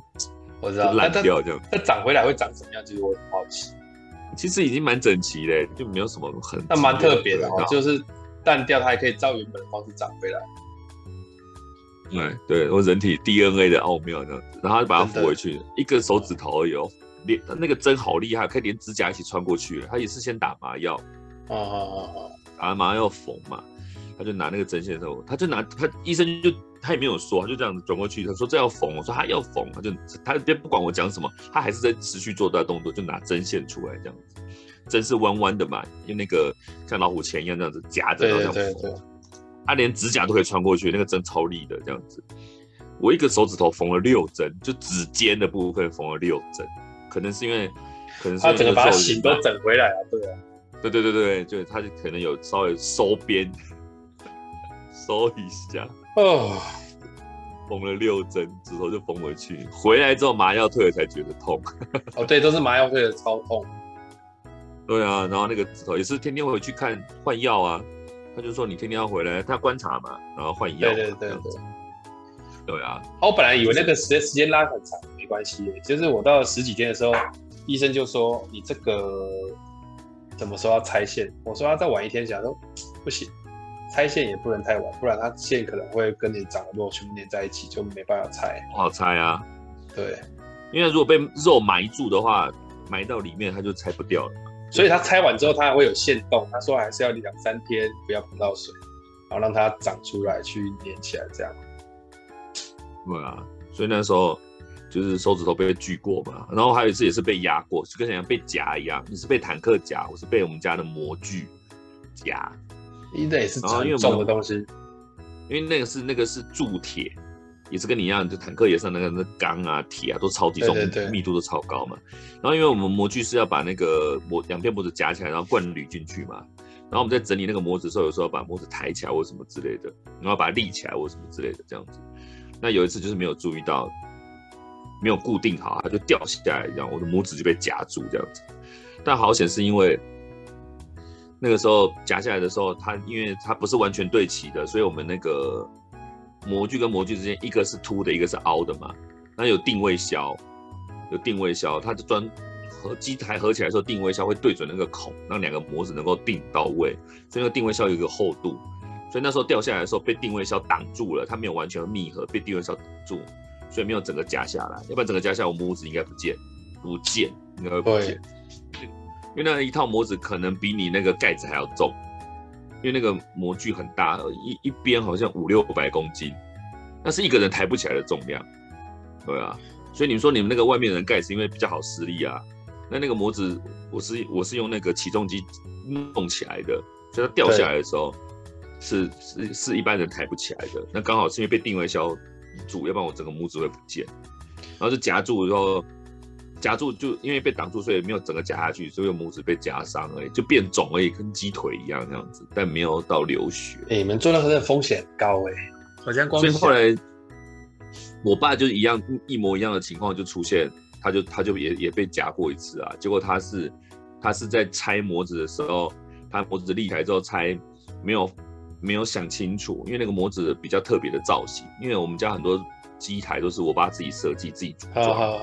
我知道，烂掉这样，它长回来会长什么样？其实我很好奇。其实已经蛮整齐的，就没有什么很。那蛮特别的哦，就是烂掉它还可以照原本的方式长回来。对对，我人体 DNA 的奥妙这样子，然后就把它扶回去，一个手指头而已哦，连那个针好厉害，可以连指甲一起穿过去。他也是先打麻药，哦哦哦哦，打完麻药缝嘛，他就拿那个针线的时候，他就拿他医生就他也没有说，他就这样子转过去，他说这要缝，我说他要缝，他就他别不管我讲什么，他还是在持续做这动作，就拿针线出来这样子，针是弯弯的嘛，用那个像老虎钳一样这样子夹着，然后这样缝，他连指甲都可以穿过去，那个针超利的这样子，我一个手指头缝了六针，就指尖的部分缝了六针，可能是因为可能是他整个把型都整回来了，对啊。对对对对，就是他就可能有稍微收边，收一下哦，缝了六针，指头就缝回去。回来之后麻药退了才觉得痛。哦，对，都是麻药退了超痛。对啊，然后那个指头也是天天回去看换药啊。他就说你天天要回来，他观察嘛，然后换药。对对对对。对啊，我本来以为那个时间时间拉很长，没关系。就是我到了十几天的时候，医生就说你这个。怎么说要拆线？我说要再晚一天，想说不行，拆线也不能太晚，不然它线可能会跟你长的肉全部连在一起，就没办法拆。不好拆啊。对，因为如果被肉埋住的话，埋到里面它就拆不掉了。所以它拆完之后，它还会有线洞。他说还是要两三天不要碰到水，然后让它长出来去连起来这样。对啊，所以那时候。就是手指头被锯过嘛，然后还有一次也是被压过，就跟人家被夹一样。你是被坦克夹，我是被我们家的模具夹。应该也是很重的东西，因为那个是那个是铸铁，也是跟你一样，就坦克也是那个那钢啊铁啊都超级重，对对对，密度都超高嘛。然后因为我们模具是要把那个模两片模子夹起来，然后灌铝进去嘛。然后我们在整理那个模子的时候，有时候把模子抬起来或什么之类的，然后把它立起来或什么之类的这样子。那有一次就是没有注意到。没有固定好，它就掉下来，这样我的拇指就被夹住这样子。但好险是因为那个时候夹下来的时候，它因为它不是完全对齐的，所以我们那个模具跟模具之间，一个是凸的，一个是凹的嘛。那有定位销，有定位销，它的砖和机台合起来的时候，定位销会对准那个孔，让两个模子能够定到位。所以那个定位销有一个厚度，所以那时候掉下来的时候被定位销挡住了，它没有完全密合，被定位销挡住。所以没有整个夹下来，要不然整个夹下来，我拇指应该不见，不见，应该会不见。因为那一套模子可能比你那个盖子还要重，因为那个模具很大，一一边好像五六百公斤，那是一个人抬不起来的重量。对啊，所以你们说你们那个外面的盖子因为比较好施力啊，那那个模子我是我是用那个起重机弄起来的，所以它掉下来的时候是是是一般人抬不起来的。那刚好是因为被定位销。住，要不然我整个拇指会不见。然后就夹住，然后夹住就因为被挡住，所以没有整个夹下去，所以拇指被夹伤而已，就变肿而已，跟鸡腿一样这样子，但没有到流血。哎、欸，你们做那个风险很高哎、欸，好像光。所以后来我爸就一样一模一样的情况就出现，他就他就也也被夹过一次啊。结果他是他是在拆模子的时候，他模子立起来之后拆没有。没有想清楚，因为那个模子比较特别的造型，因为我们家很多机台都是我爸自己设计、自己组装，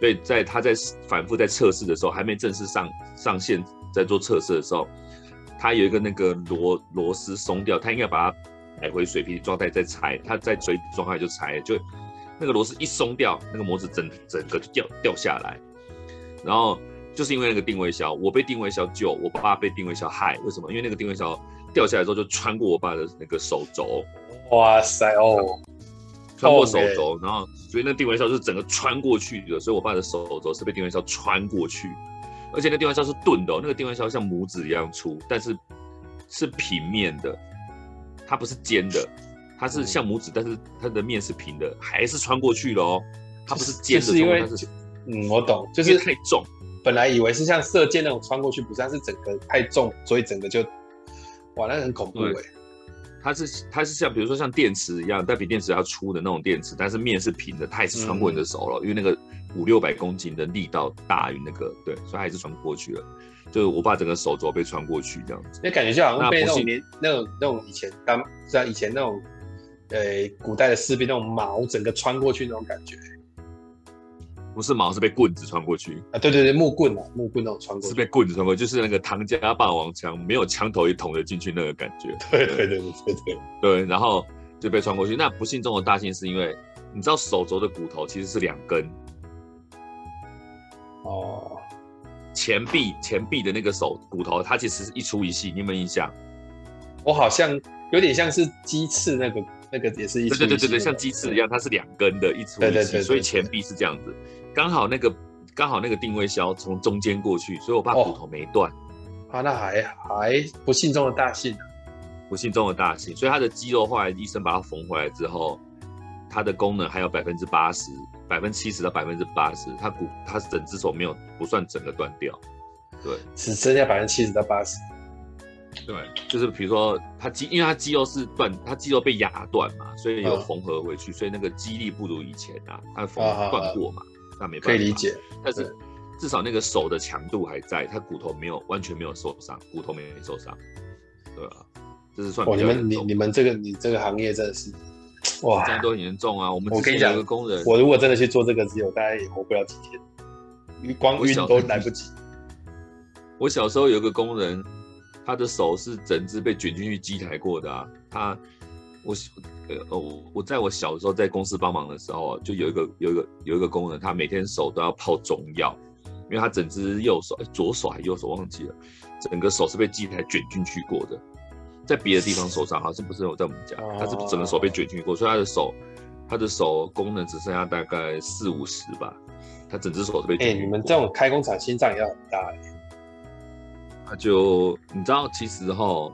所以在他在反复在测试的时候，还没正式上上线，在做测试的时候，他有一个那个螺螺丝松掉，他应该把它摆回水平状态再拆，他在水平状态就拆，就那个螺丝一松掉，那个模子整整个就掉掉下来，然后就是因为那个定位销，我被定位销救，我爸被定位销害，为什么？因为那个定位销。掉下来之后就穿过我爸的那个手肘，哇塞哦，穿过手肘，然后所以那定位销是整个穿过去的，所以我爸的手肘是被定位销穿过去，而且那定位销是钝的，哦那个定位销像拇指一样粗，但是是平面的，它不是尖的，它是像拇指，但是它的面是平的，还是穿过去了哦，它不是尖的，因为嗯，我懂，就是太重，本来以为是像射箭那种穿过去，不是，它是整个太重，所以整个就。哇，那很恐怖哎！它是它是像比如说像电池一样，但比电池要粗的那种电池，但是面是平的，它也是穿过你的手了，嗯、因为那个五六百公斤的力道大于那个，对，所以还是穿过去了。就是我把整个手肘被穿过去这样子，那感觉就好像被那种那，那种那种以前当像以前那种呃古代的士兵那种矛整个穿过去那种感觉。不是矛，是被棍子穿过去啊！对对对，木棍啊，木棍那种穿过去，是被棍子穿过去，就是那个唐家霸王枪，没有枪头也捅得进去那个感觉。对对对对对对，对，然后就被穿过去。那不幸中的大幸是因为，你知道手肘的骨头其实是两根。哦，前臂前臂的那个手骨头，它其实是一粗一细，你有没有印象？我好像有点像是鸡翅那个那个也是一，对对对对对，像鸡翅一样，它是两根的，一粗一细，所以前臂是这样子，刚好那个刚好那个定位销从中间过去，所以我怕骨头没断。啊，那还还不幸中的大幸，不幸中的大幸，所以他的肌肉后来医生把它缝回来之后，它的功能还有百分之八十、百分之七十到百分之八十，他骨他整只手没有不算整个断掉，对，只剩下百分之七十到八十。对，就是比如说他肌，因为他肌肉是断，他肌肉被压断嘛，所以有缝合回去，所以那个肌力不如以前啊，他缝断过嘛，那没办法。可以理解，但是至少那个手的强度还在，他骨头没有完全没有受伤，骨头没受伤，对啊，这是算。你们你你们这个你这个行业真的是，哇，这样都很严重啊。我们我跟你讲，一个工人，我如果真的去做这个，只有大概也活不了几天，光晕都来不及。我小时候有个工人。他的手是整只被卷进去机台过的啊！他，我，呃，我我在我小时候在公司帮忙的时候，就有一个有一个有一个工人，他每天手都要泡中药，因为他整只右手，哎，左手还右手忘记了，整个手是被机台卷进去过的，在别的地方受伤，好像不是有在我们家，他是整个手被卷进去过，所以他的手，他的手功能只剩下大概四五十吧，他整只手都被卷进去你们这种开工厂心脏也要很大哎。他就你知道，其实哈，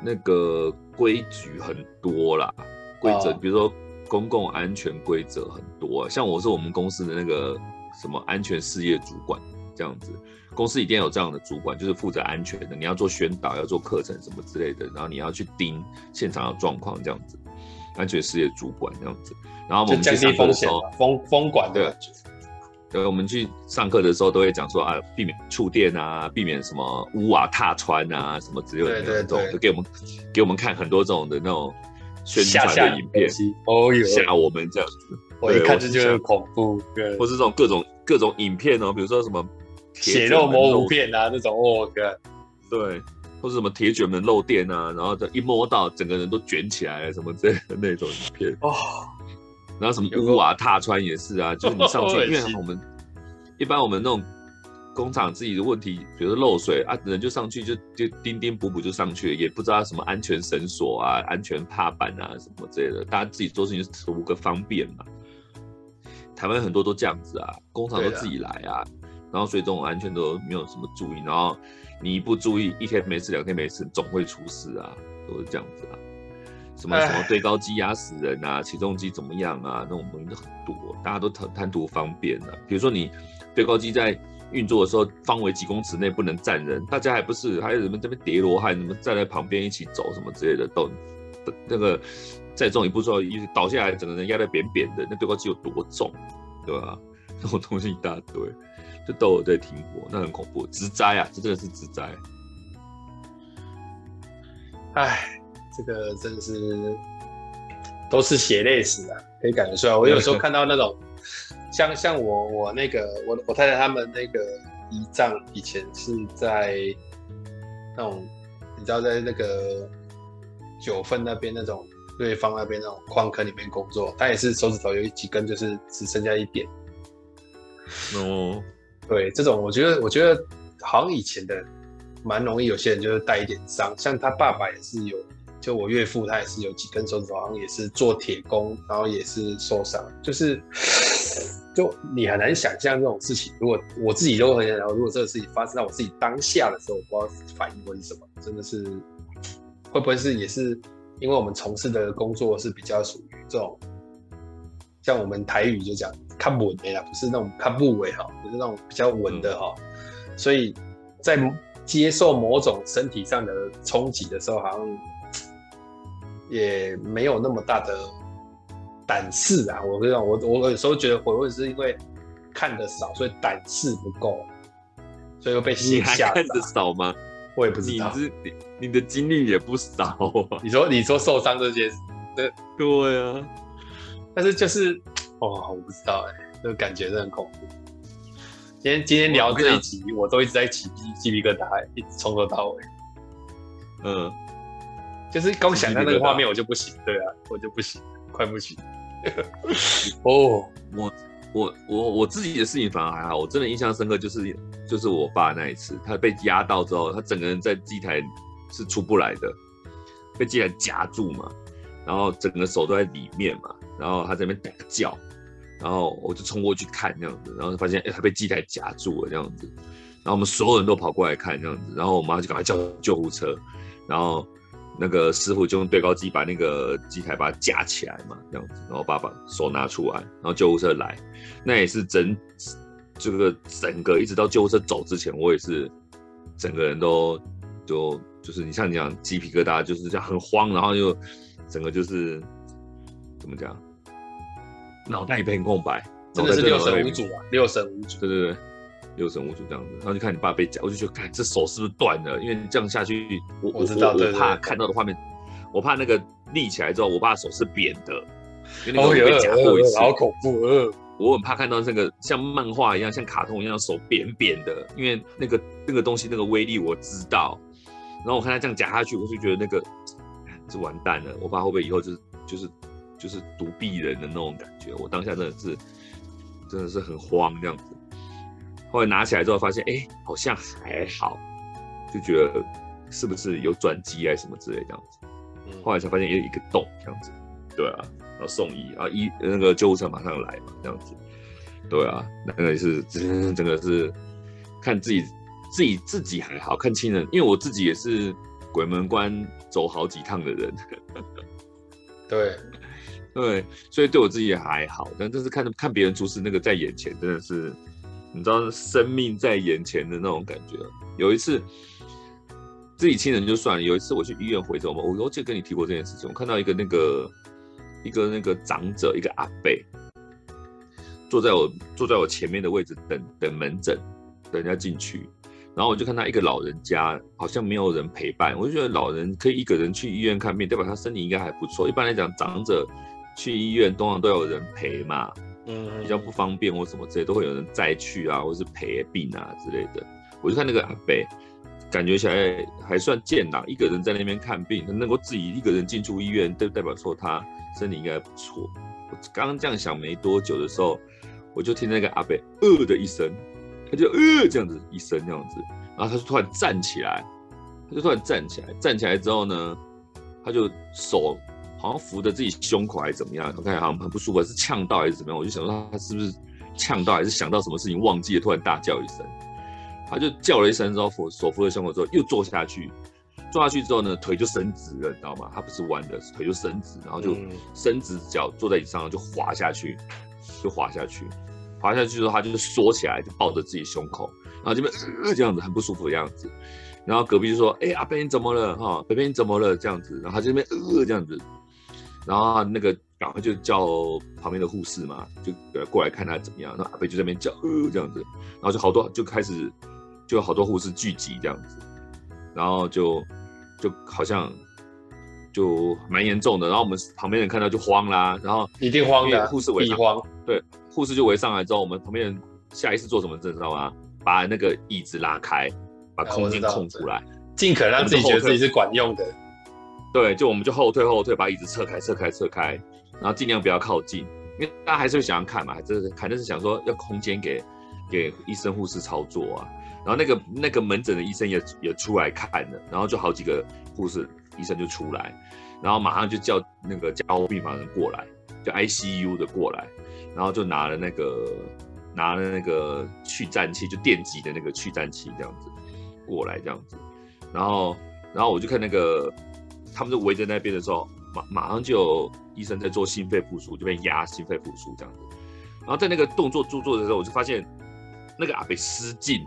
那个规矩很多啦，规则，比如说公共安全规则很多，像我是我们公司的那个什么安全事业主管这样子，公司一定要有这样的主管，就是负责安全的，你要做宣导，要做课程什么之类的，然后你要去盯现场的状况这样子，安全事业主管这样子，然后我们去上课的时候，风风管的感觉。对，我们去上课的时候都会讲说啊，避免触电啊，避免什么屋瓦踏穿啊，什么之类的那种，就给我们给我们看很多这种的那种宣传的影片，哦哟，吓我们这样子。我一看就觉得恐怖，对，或是这种各种各种影片哦，比如说什么血肉模糊片啊那种，哦哥，对，或是什么铁卷门漏电啊，然后一摸到整个人都卷起来了什么之类的那种影片哦。然后什么屋瓦踏穿也是啊，就是你上 去，因为我们一般我们那种工厂自己的问题，比如说漏水啊，人就上去就就钉钉补补就上去了，也不知道什么安全绳索啊、安全踏板啊什么之类的，大家自己做事情是图个方便嘛。台湾很多都这样子啊，工厂都自己来啊，然后所以这种安全都没有什么注意，然后你一不注意，一天没事两天没事，总会出事啊，都是这样子啊。什么什么对高机压死人啊，起重机怎么样啊？那种东西都很多，大家都贪贪图方便的、啊。比如说你对高机在运作的时候，方围几公尺内不能站人，大家还不是还有什么这边叠罗汉，什么站在旁边一起走什么之类的，都那个再重一步说，一倒下来整个人压得扁扁的，那对高机有多重，对吧？那种东西一大堆，就都有在停火，那很恐怖，职灾啊，这真的是职灾。哎。这个真的是都是血泪史啊，可以感觉出来。我有时候看到那种像像我我那个我我太太他们那个遗仗以前是在那种你知道在那个九份那边那种瑞芳那边那种矿坑里面工作，他也是手指头有几根就是只剩下一点。哦，对，这种我觉得我觉得好像以前的蛮容易，有些人就是带一点伤，像他爸爸也是有。就我岳父，他也是有几根手指头，好像也是做铁工，然后也是受伤。就是，就你很难想象这种事情。如果我自己都很想，如果这个事情发生在我自己当下的时候，我不知道反应会是什么。真的是，会不会是也是因为我们从事的工作是比较属于这种，像我们台语就讲“看稳”的啦，不是那种“看不稳”哈，不是那种比较稳的哈。所以在接受某种身体上的冲击的时候，好像。也没有那么大的胆识啊！我跟你讲，我我有时候觉得，会不会是因为看的少，所以胆识不够，所以又被吓吓。你还看的少吗？我也不知道。你你你的经历也不少啊。你说你说受伤这件事，对对啊。但是就是哦，我不知道哎、欸，这个感觉是很恐怖。今天今天聊这一集，我都一直在起鸡鸡皮疙瘩、欸，一直从头到尾。嗯。就是刚想到那个画面，我就不行，对啊，我就不行，快不行。哦，我我我我自己的事情反而还好，我真的印象深刻，就是就是我爸那一次，他被压到之后，他整个人在机台是出不来的，被机台夹住嘛，然后整个手都在里面嘛，然后他在那边大叫，然后我就冲过去看这样子，然后就发现哎他被机台夹住了这样子，然后我们所有人都跑过来看这样子，然后我妈就赶快叫救护车，然后那个师傅就用对高机把那个机台把它夹起来嘛，这样子，然后爸爸手拿出来，然后救护车来，那也是整这个整个一直到救护车走之前，我也是整个人都就。就是你像你讲鸡皮疙瘩，就是这样很慌，然后就整个就是怎么讲，脑袋一片空白，真的是六神无主啊，六神无主，对对对，六神无主这样子，然后就看你爸被夹，我就觉得，看这手是不是断了？因为这样下去，我我我我怕看到的画面，我怕那个立起来之后，我爸手是扁的，因为那个被夹过一次，好恐怖，呃，我很怕看到那个像漫画一样，像卡通一样手扁扁的，因为那个那个东西那个威力我知道。然后我看他这样夹下去，我就觉得那个就完蛋了。我爸会不会以后就是就是就是独臂人的那种感觉？我当下真的是真的是很慌这样子。后来拿起来之后发现，哎，好像还好，就觉得是不是有转机啊什么之类这样子。后来才发现也有一个洞这样子。对啊，然后送医啊，医那个救护车马上来嘛这样子。对啊，那个也是真真的 是看自己。自己自己还好，看亲人，因为我自己也是鬼门关走好几趟的人，对对，所以对我自己也还好，但就是看看别人出事，那个在眼前真的是，你知道生命在眼前的那种感觉。有一次自己亲人就算了，有一次我去医院回诊嘛，我我记得跟你提过这件事情，我看到一个那个一个那个长者，一个阿伯，坐在我坐在我前面的位置等等门诊，等人家进去。然后我就看他一个老人家，好像没有人陪伴，我就觉得老人可以一个人去医院看病，代表他身体应该还不错。一般来讲，长者去医院通常都有人陪嘛，嗯，比较不方便或什么之类，都会有人再去啊，或是陪病啊之类的。我就看那个阿伯，感觉起来还算健朗，一个人在那边看病，能够自己一个人进出医院，代代表说他身体应该不错。我刚刚这样想没多久的时候，我就听那个阿伯呃的一声。他就呃这样子一声这样子，然后他就突然站起来，他就突然站起来，站起来之后呢，他就手好像扶着自己胸口还是怎么样，我看好像很不舒服，是呛到还是怎么样？我就想说他是不是呛到，还是想到什么事情忘记了，突然大叫一声，他就叫了一声之后扶手扶着胸口之后又坐下去，坐下去之后呢，腿就伸直了，你知道吗？他不是弯的，腿就伸直，然后就伸直脚坐在椅子上就滑下去，就滑下去。滑下去之后，他就是缩起来，就抱着自己胸口，然后这边呃这样子很不舒服的样子。然后隔壁就说：“哎、欸，阿贝你怎么了？哈，北北你怎么了？这样子。”然后他这边呃这样子，然后那个赶快就叫旁边的护士嘛，就过来看他怎么样。那阿贝就在那边叫呃这样子，然后就好多就开始就好多护士聚集这样子，然后就就好像就蛮严重的。然后我们旁边人看到就慌啦，然后一定慌的，护士围慌，对。护士就围上来之后，我们旁边人下意识做什么？你知道吗？把那个椅子拉开，把空间空出来，尽可能让自己觉得自己是管用的。对，就我们就后退后退，把椅子撤开撤开撤开，然后尽量不要靠近，因为大家还是会想要看嘛，还是肯定是想说要空间给给医生护士操作啊。然后那个那个门诊的医生也也出来看了，然后就好几个护士医生就出来，然后马上就叫那个加护病房人过来，就 ICU 的过来。然后就拿了那个拿了那个去颤器，就电击的那个去颤器这样子过来这样子，然后然后我就看那个他们就围在那边的时候，马马上就有医生在做心肺复苏，就被压心肺复苏这样子。然后在那个动作做做的时候，我就发现那个阿北失禁，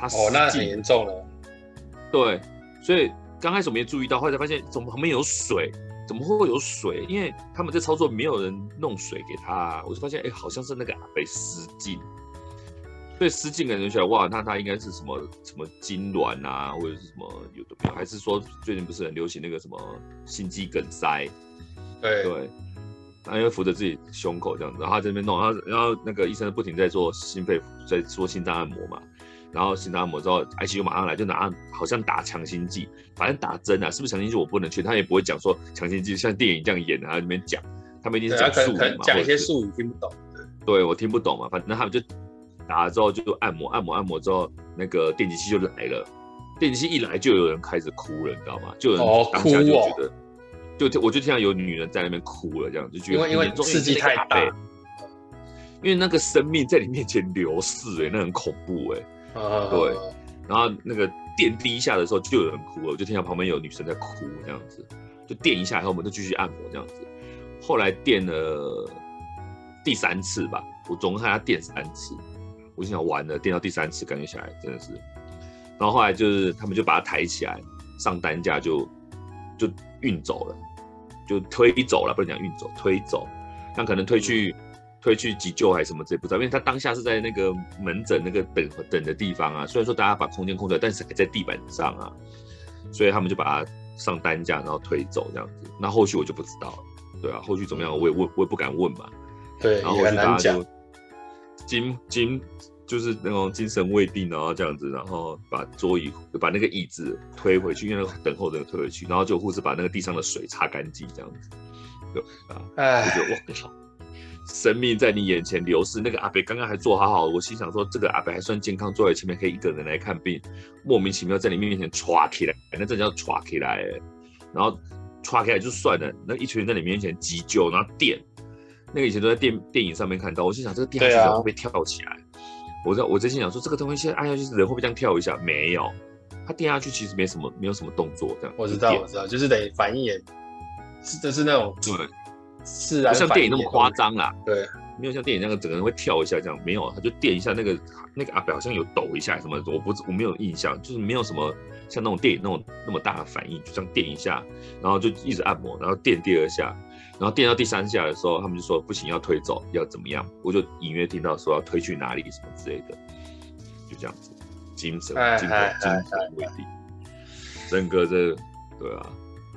他失禁，哦，那很严重了。对，所以刚开始我没注意到，后来才发现怎么旁边有水。怎么会有水？因为他们在操作，没有人弄水给他，啊，我就发现，哎，好像是那个阿北失禁，所以失禁感觉起来，哇，那他应该是什么什么痉挛啊，或者是什么有的没有，还是说最近不是很流行那个什么心肌梗塞？对对，他因为扶着自己胸口这样子，然后他在那边弄，然后然后那个医生不停在做心肺，在做心脏按摩嘛。然后心脏按摩之后，ICU 马上来，就拿好像打强心剂，反正打针啊，是不是强心剂我不能确定，他也不会讲说强心剂像电影这样演的，他里面讲，他们一定是讲术语嘛，讲一些术语听不懂。对，我听不懂嘛，反正他们就打了之后就按摩，按摩，按摩之后，那个电击器就来了，电击器一来就有人开始哭了，你知道吗？就有人当下就觉得，哦、就我就听到有女人在那边哭了，这样就觉得因为因为刺激太大，因为那个生命在你面前流逝，哎，那很恐怖，哎，对，然后那个电第一下的时候就有人哭了，我就听到旁边有女生在哭，这样子，就电一下以后我们就继续按摩这样子，后来电了第三次吧，我总共看他电三次，我心想完了，电到第三次感觉起来真的是。然后后来就是他们就把它抬起来上担架就就运走了，就推走了，不能讲运走，推走。那可能推去推去急救还是什么，这不知道，因为他当下是在那个门诊那个等等的地方啊。虽然说大家把空间空出来，但是还在地板上啊，所以他们就把它上担架，然后推走这样子。那后续我就不知道了，对啊，后续怎么样我也问我也不敢问嘛。对，然后后续大家就经经。就是那种精神未定，然后这样子，然后把桌椅、把那个椅子推回去，因为等候的人推回去，然后就护士把那个地上的水擦干净，这样子，就啊，哎，就觉得哇，生命在你眼前流逝。那个阿伯刚刚还坐好好，我心想说，这个阿伯还算健康，坐在前面可以一个人来看病，莫名其妙在你面前歘起来，那这叫歘起来，然后歘起来就算了，那一群人在你面前急救，然后电，那个以前都在电电影上面看到，我心想这个电下去会不会跳起来？我在我真心想说，这个东西现在按下去，人会不会这样跳一下？没有，它电下去其实没什么，没有什么动作这样。我知道，我知道，就是得反应也是，就是那种对，是啊，不像电影那么夸张啦。对，没有像电影那个整个人会跳一下这样，没有，他就电一下那个那个阿表好像有抖一下什么，我不我没有印象，就是没有什么像那种电影那种那么大的反应，就这样电一下，然后就一直按摩，然后电第二下。然后电到第三下的时候，他们就说不行，要推走，要怎么样？我就隐约听到说要推去哪里什么之类的，就这样子，精神精神精神未定，整个这对啊，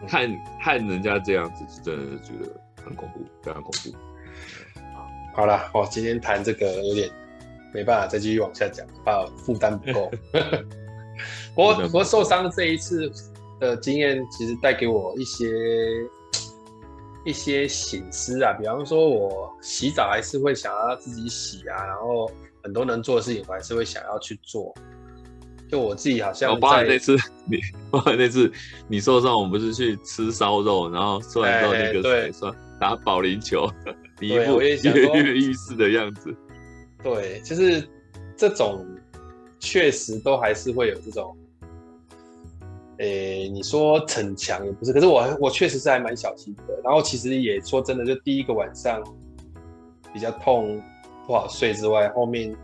看看人家这样子，真的是觉得很恐怖，非常恐怖。好了，我今天谈这个有点没办法再继续往下讲，怕负担不够。我我受伤这一次的经验，其实带给我一些。一些醒思啊，比方说，我洗澡还是会想要自己洗啊，然后很多能做的事情，我还是会想要去做。就我自己好像，包含那次你，包含那次你受伤，我们不是去吃烧肉，然后吃完之后那个谁说打保龄球，你一副跃跃欲试的样子。对，就是这种确实都还是会有这种。诶、你说逞强也不是，可是我我确实是还蛮小心的。然后其实也说真的，就第一个晚上比较痛，不好睡之外，后面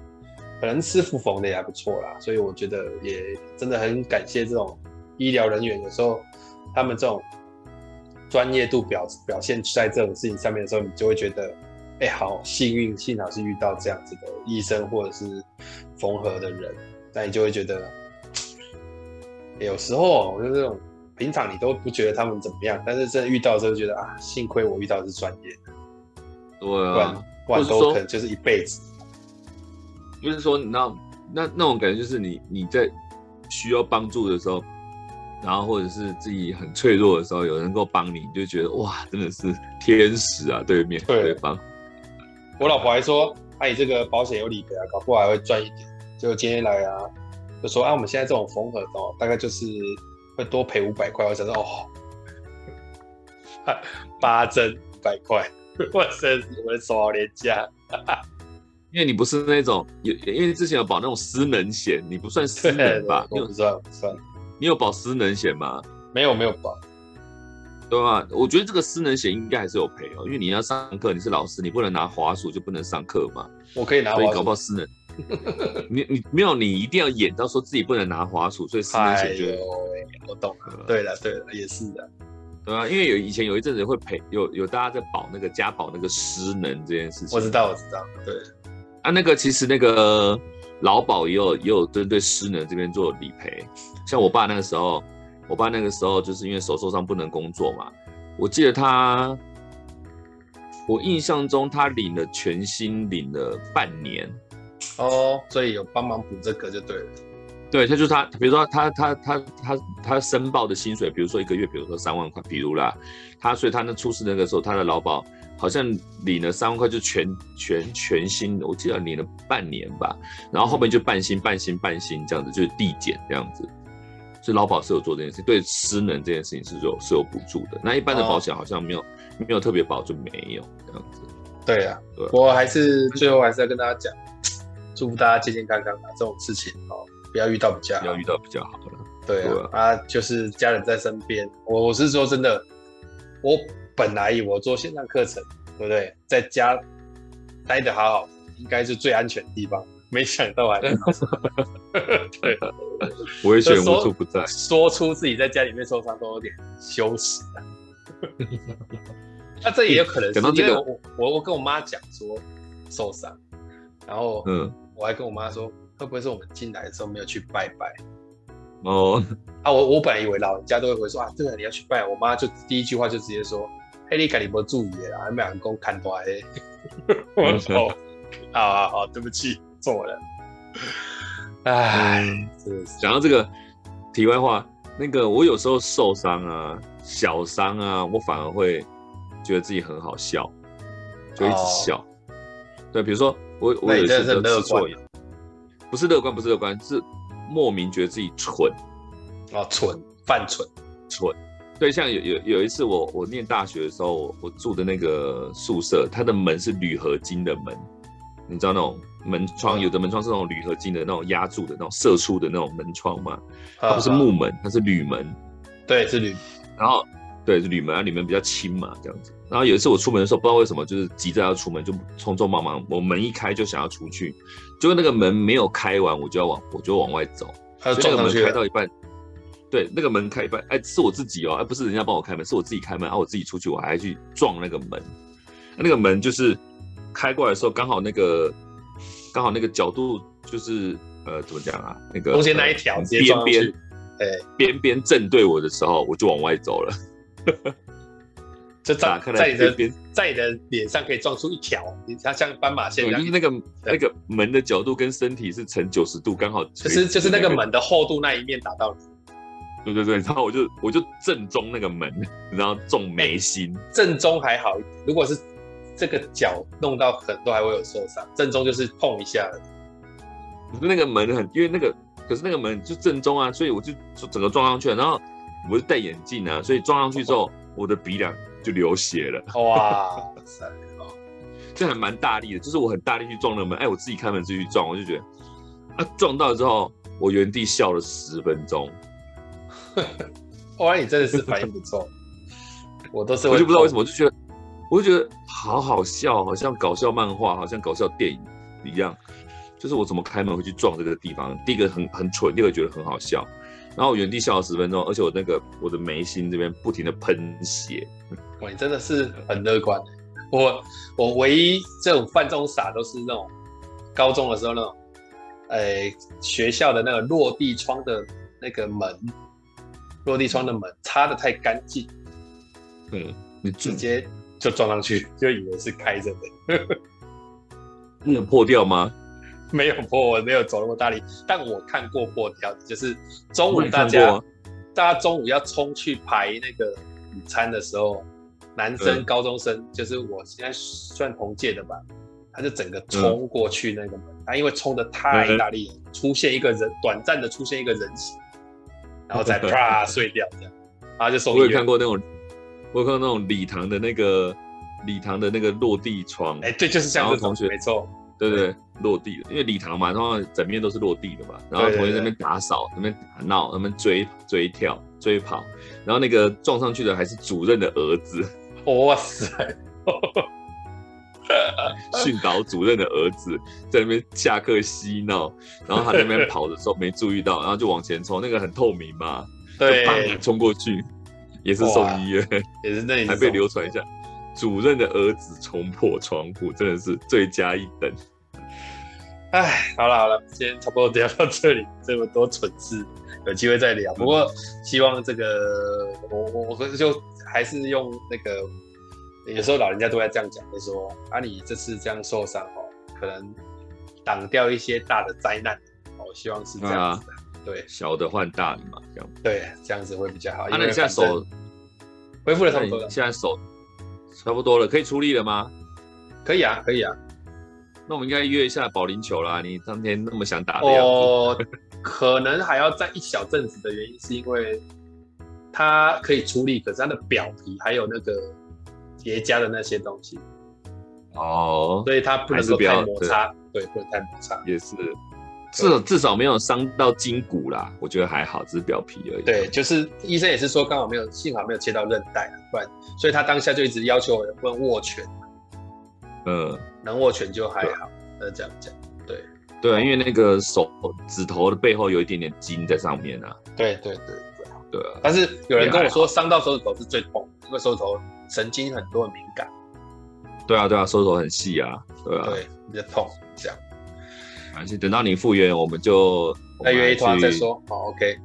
可能师傅缝的也还不错啦。所以我觉得也真的很感谢这种医疗人员，有时候他们这种专业度表表现在这种事情上面的时候，你就会觉得，哎、好幸运，幸好是遇到这样子的医生或者是缝合的人，那你就会觉得。有时候我就这种平常你都不觉得他们怎么样，但是真的遇到之后觉得啊，幸亏我遇到的是专业的，对啊，不然都可能就是一辈子。就是说，你知道那那种感觉，就是你你在需要帮助的时候，然后或者是自己很脆弱的时候，有人能够帮你，你就觉得哇，真的是天使啊！对面对，对方，我老婆还说，哎、啊，你这个保险有理赔啊，搞不好还会赚一点。结果今天来啊。就说啊，我们现在这种缝合哦，大概就是会多赔五百块。我想说哦，八针五百块，我真是我的手好廉价。因为你不是那种有，因为之前有保那种失能险，你不算失能吧？不算不算。你有保失能险吗？没有没有保。对吧？我觉得这个失能险应该还是有赔哦，因为你要上课，你是老师，你不能拿滑鼠就不能上课嘛。我可以拿滑鼠，所以搞不好失能。你你没有，你一定要演到说自己不能拿滑鼠，所以失能险就、哎、我懂了。对了对了，也是的，对啊，因为有以前有一阵子会赔，有有大家在保那个家保那个失能这件事情。我知道我知道，对啊，那个其实那个劳保也有也有针对失能这边做理赔，像我爸那个时候，我爸那个时候就是因为手受伤不能工作嘛，我记得他，我印象中他领了全薪领了半年。哦，所以有帮忙补这个就对了。对，他就是他，比如说他他他他他申报的薪水，比如说一个月，比如说三万块，比如啦，他所以他那出事那个时候，他的劳保好像领了三万块，就全全全薪，我记得领了半年吧，然后后面就半薪半薪半薪这样子，就是递减这样子。所以劳保是有做这件事情，对失能这件事情是有是有补助的。那一般的保险好像没有、哦、没有特别保就没有这样子。对啊，对，我还是最后还是要跟大家讲，祝福大家健健康康啊，这种事情哦，不要遇到比较好，不要遇到比较好了。对啊，就是家人在身边。我我是说真的，我本来以我做线上课程，对不对？在家待的好好，应该是最安全的地方。没想到还是 对，我也觉得无处不在。说出自己在家里面受伤都有点羞耻啊。那这也有可能是因为我我我跟我妈讲说受伤，然后嗯，我还跟我妈说会不会是我们进来的时候没有去拜拜。哦，啊，我我本来以为老人家都会回说啊，这个你要去拜。我妈就第一句话就直接说：“嘿，你赶紧不注意啦，还没人工看多哎。”我说：“好好好，对不起，错了。”哎，讲到这个题外话，那个我有时候受伤啊，小伤啊，我反而会觉得自己很好笑，就一直笑。哦、对，比如说我我有一次吃错药，不是乐观，不是乐观，是。莫名觉得自己蠢，哦，蠢，犯蠢，蠢，对，像有有有一次我我念大学的时候，我，我住的那个宿舍，它的门是铝合金的门，你知道那种门窗，有的门窗是那种铝合金的那种压住的那种射出的那种门窗嘛，它不是木门，它是铝门，对，是铝，然后对是铝门，啊，铝门比较轻嘛，这样子，然后有一次我出门的时候，不知道为什么就是急着要出门，就匆匆忙忙，我门一开就想要出去。结果那个门没有开完，我就要往我就往外走。他撞上去。那个门开到一半，对，那个门开一半，哎，是我自己哦，哎，不是人家帮我开门，是我自己开门，啊，我自己出去，我还去撞那个门。那个门就是开过来的时候，刚好那个刚好那个角度就是呃，怎么讲啊？那个中间那一条边边，哎，边边正对我的时候，我就往外走了。就在在你的在你的脸上可以撞出一条，它像斑马线一样。就是那个那个门的角度跟身体是成九十度，刚好就是就是那个门的厚度那一面打到你。对对对，然后我就我就正中那个门，然后中眉心。正中还好，如果是这个角弄到很多还会有受伤。正中就是碰一下。可是那个门很，因为那个可是那个门就正中啊，所以我就整个撞上去了。然后我是戴眼镜啊，所以撞上去之后，我的鼻梁。就流血了，哇塞！这还蛮大力的，就是我很大力去撞那个门，哎，我自己开门自己去撞，我就觉得，啊，撞到之后，我原地笑了十分钟。哇，你真的是反应不错，我都是，我就不知道为什么，我就觉得，我就觉得好好笑，好像搞笑漫画，好像搞笑电影一样，就是我怎么开门会去撞这个地方？第一个很很蠢，第二个觉得很好笑，然后我原地笑了十分钟，而且我那个我的眉心这边不停的喷血。你真的是很乐观。我我唯一这种犯这种傻都是那种高中的时候那种，哎、欸，学校的那个落地窗的那个门，落地窗的门擦的太干净，嗯，你直接就撞上去，就以为是开着的。那有破掉吗？没有破，我没有走那么大力，但我看过破掉的，就是中午大家大家中午要冲去排那个午餐的时候。男生、高中生，就是我现在算同届的吧，他就整个冲过去那个门，他因为冲的太大力，出现一个人，短暂的出现一个人形，然后再 啪碎掉这样，然后就送医院。我有看过那种，我有看过那种礼堂的那个礼堂的那个落地窗，哎，对，就是这样的同学，没错，对对，落地的，因为礼堂嘛，然后整面都是落地的嘛，然后同学在那边打扫，那边打闹，那边追追跳追跑，然后那个撞上去的还是主任的儿子。哇塞！训导主任的儿子在那边下课嬉闹，然后他在那边跑的时候没注意到，然后就往前冲，那个很透明嘛，对，冲过去，也是送医院，也是那，还被流传一下，主任的儿子冲破窗户，真的是罪加一等。哎，好了好了，今天差不多聊到这里，这么多蠢事，有机会再聊。不过希望这个我我我就。还是用那个，有时候老人家都会这样讲，就说啊，你这次这样受伤哦，可能挡掉一些大的灾难哦。希望是这样子的，对，小的换大的嘛，这样。对，这样子会比较好。那你现在手恢复了差不多了？现在手差不多了，可以出力了吗？可以啊，可以啊。那我们应该约一下保龄球啦。你当天那么想打的样子，哦，可能还要再一小阵子的原因，是因为它可以处理，可是它的表皮还有那个结痂的那些东西，哦，所以它不能够太摩擦，对，不能太摩擦，也是。至至少没有伤到筋骨啦，我觉得还好，只是表皮而已。对，就是医生也是说刚好没有，幸好没有切到韧带，不然，所以他当下就一直要求我不能握拳。嗯，能握拳就还好，那这样讲，对对啊，因为那个手指头的背后有一点点筋在上面啊。对对对对，对啊。但是有人跟我说，伤到手指头是最痛，因为手指头神经很多很敏感。对啊对啊，手指头很细啊，对啊。对，比较痛这样。而且等到你复原，我们就再约一团再说。好，OK。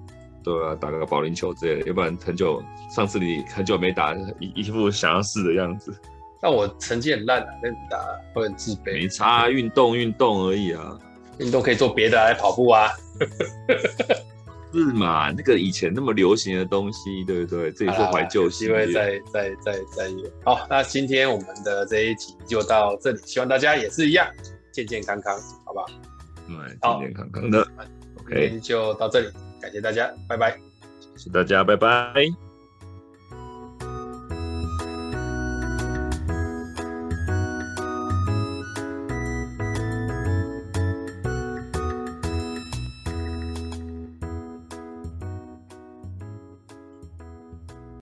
对啊，打个保龄球之类的，要不然很久，上次你很久没打，一一副想要试的样子。但我成绩很烂啊，跟你打会很自卑。没差，运动运动而已啊。运动可以做别的，来跑步啊。是嘛？那个以前那么流行的东西，对不对？这也是怀旧系列。机会再再再再约。好，那今天我们的这一集就到这里，希望大家也是一样健健康康，好不好？对，健健康康的。OK，就到这里，感谢大家，拜拜。谢谢大家，拜拜。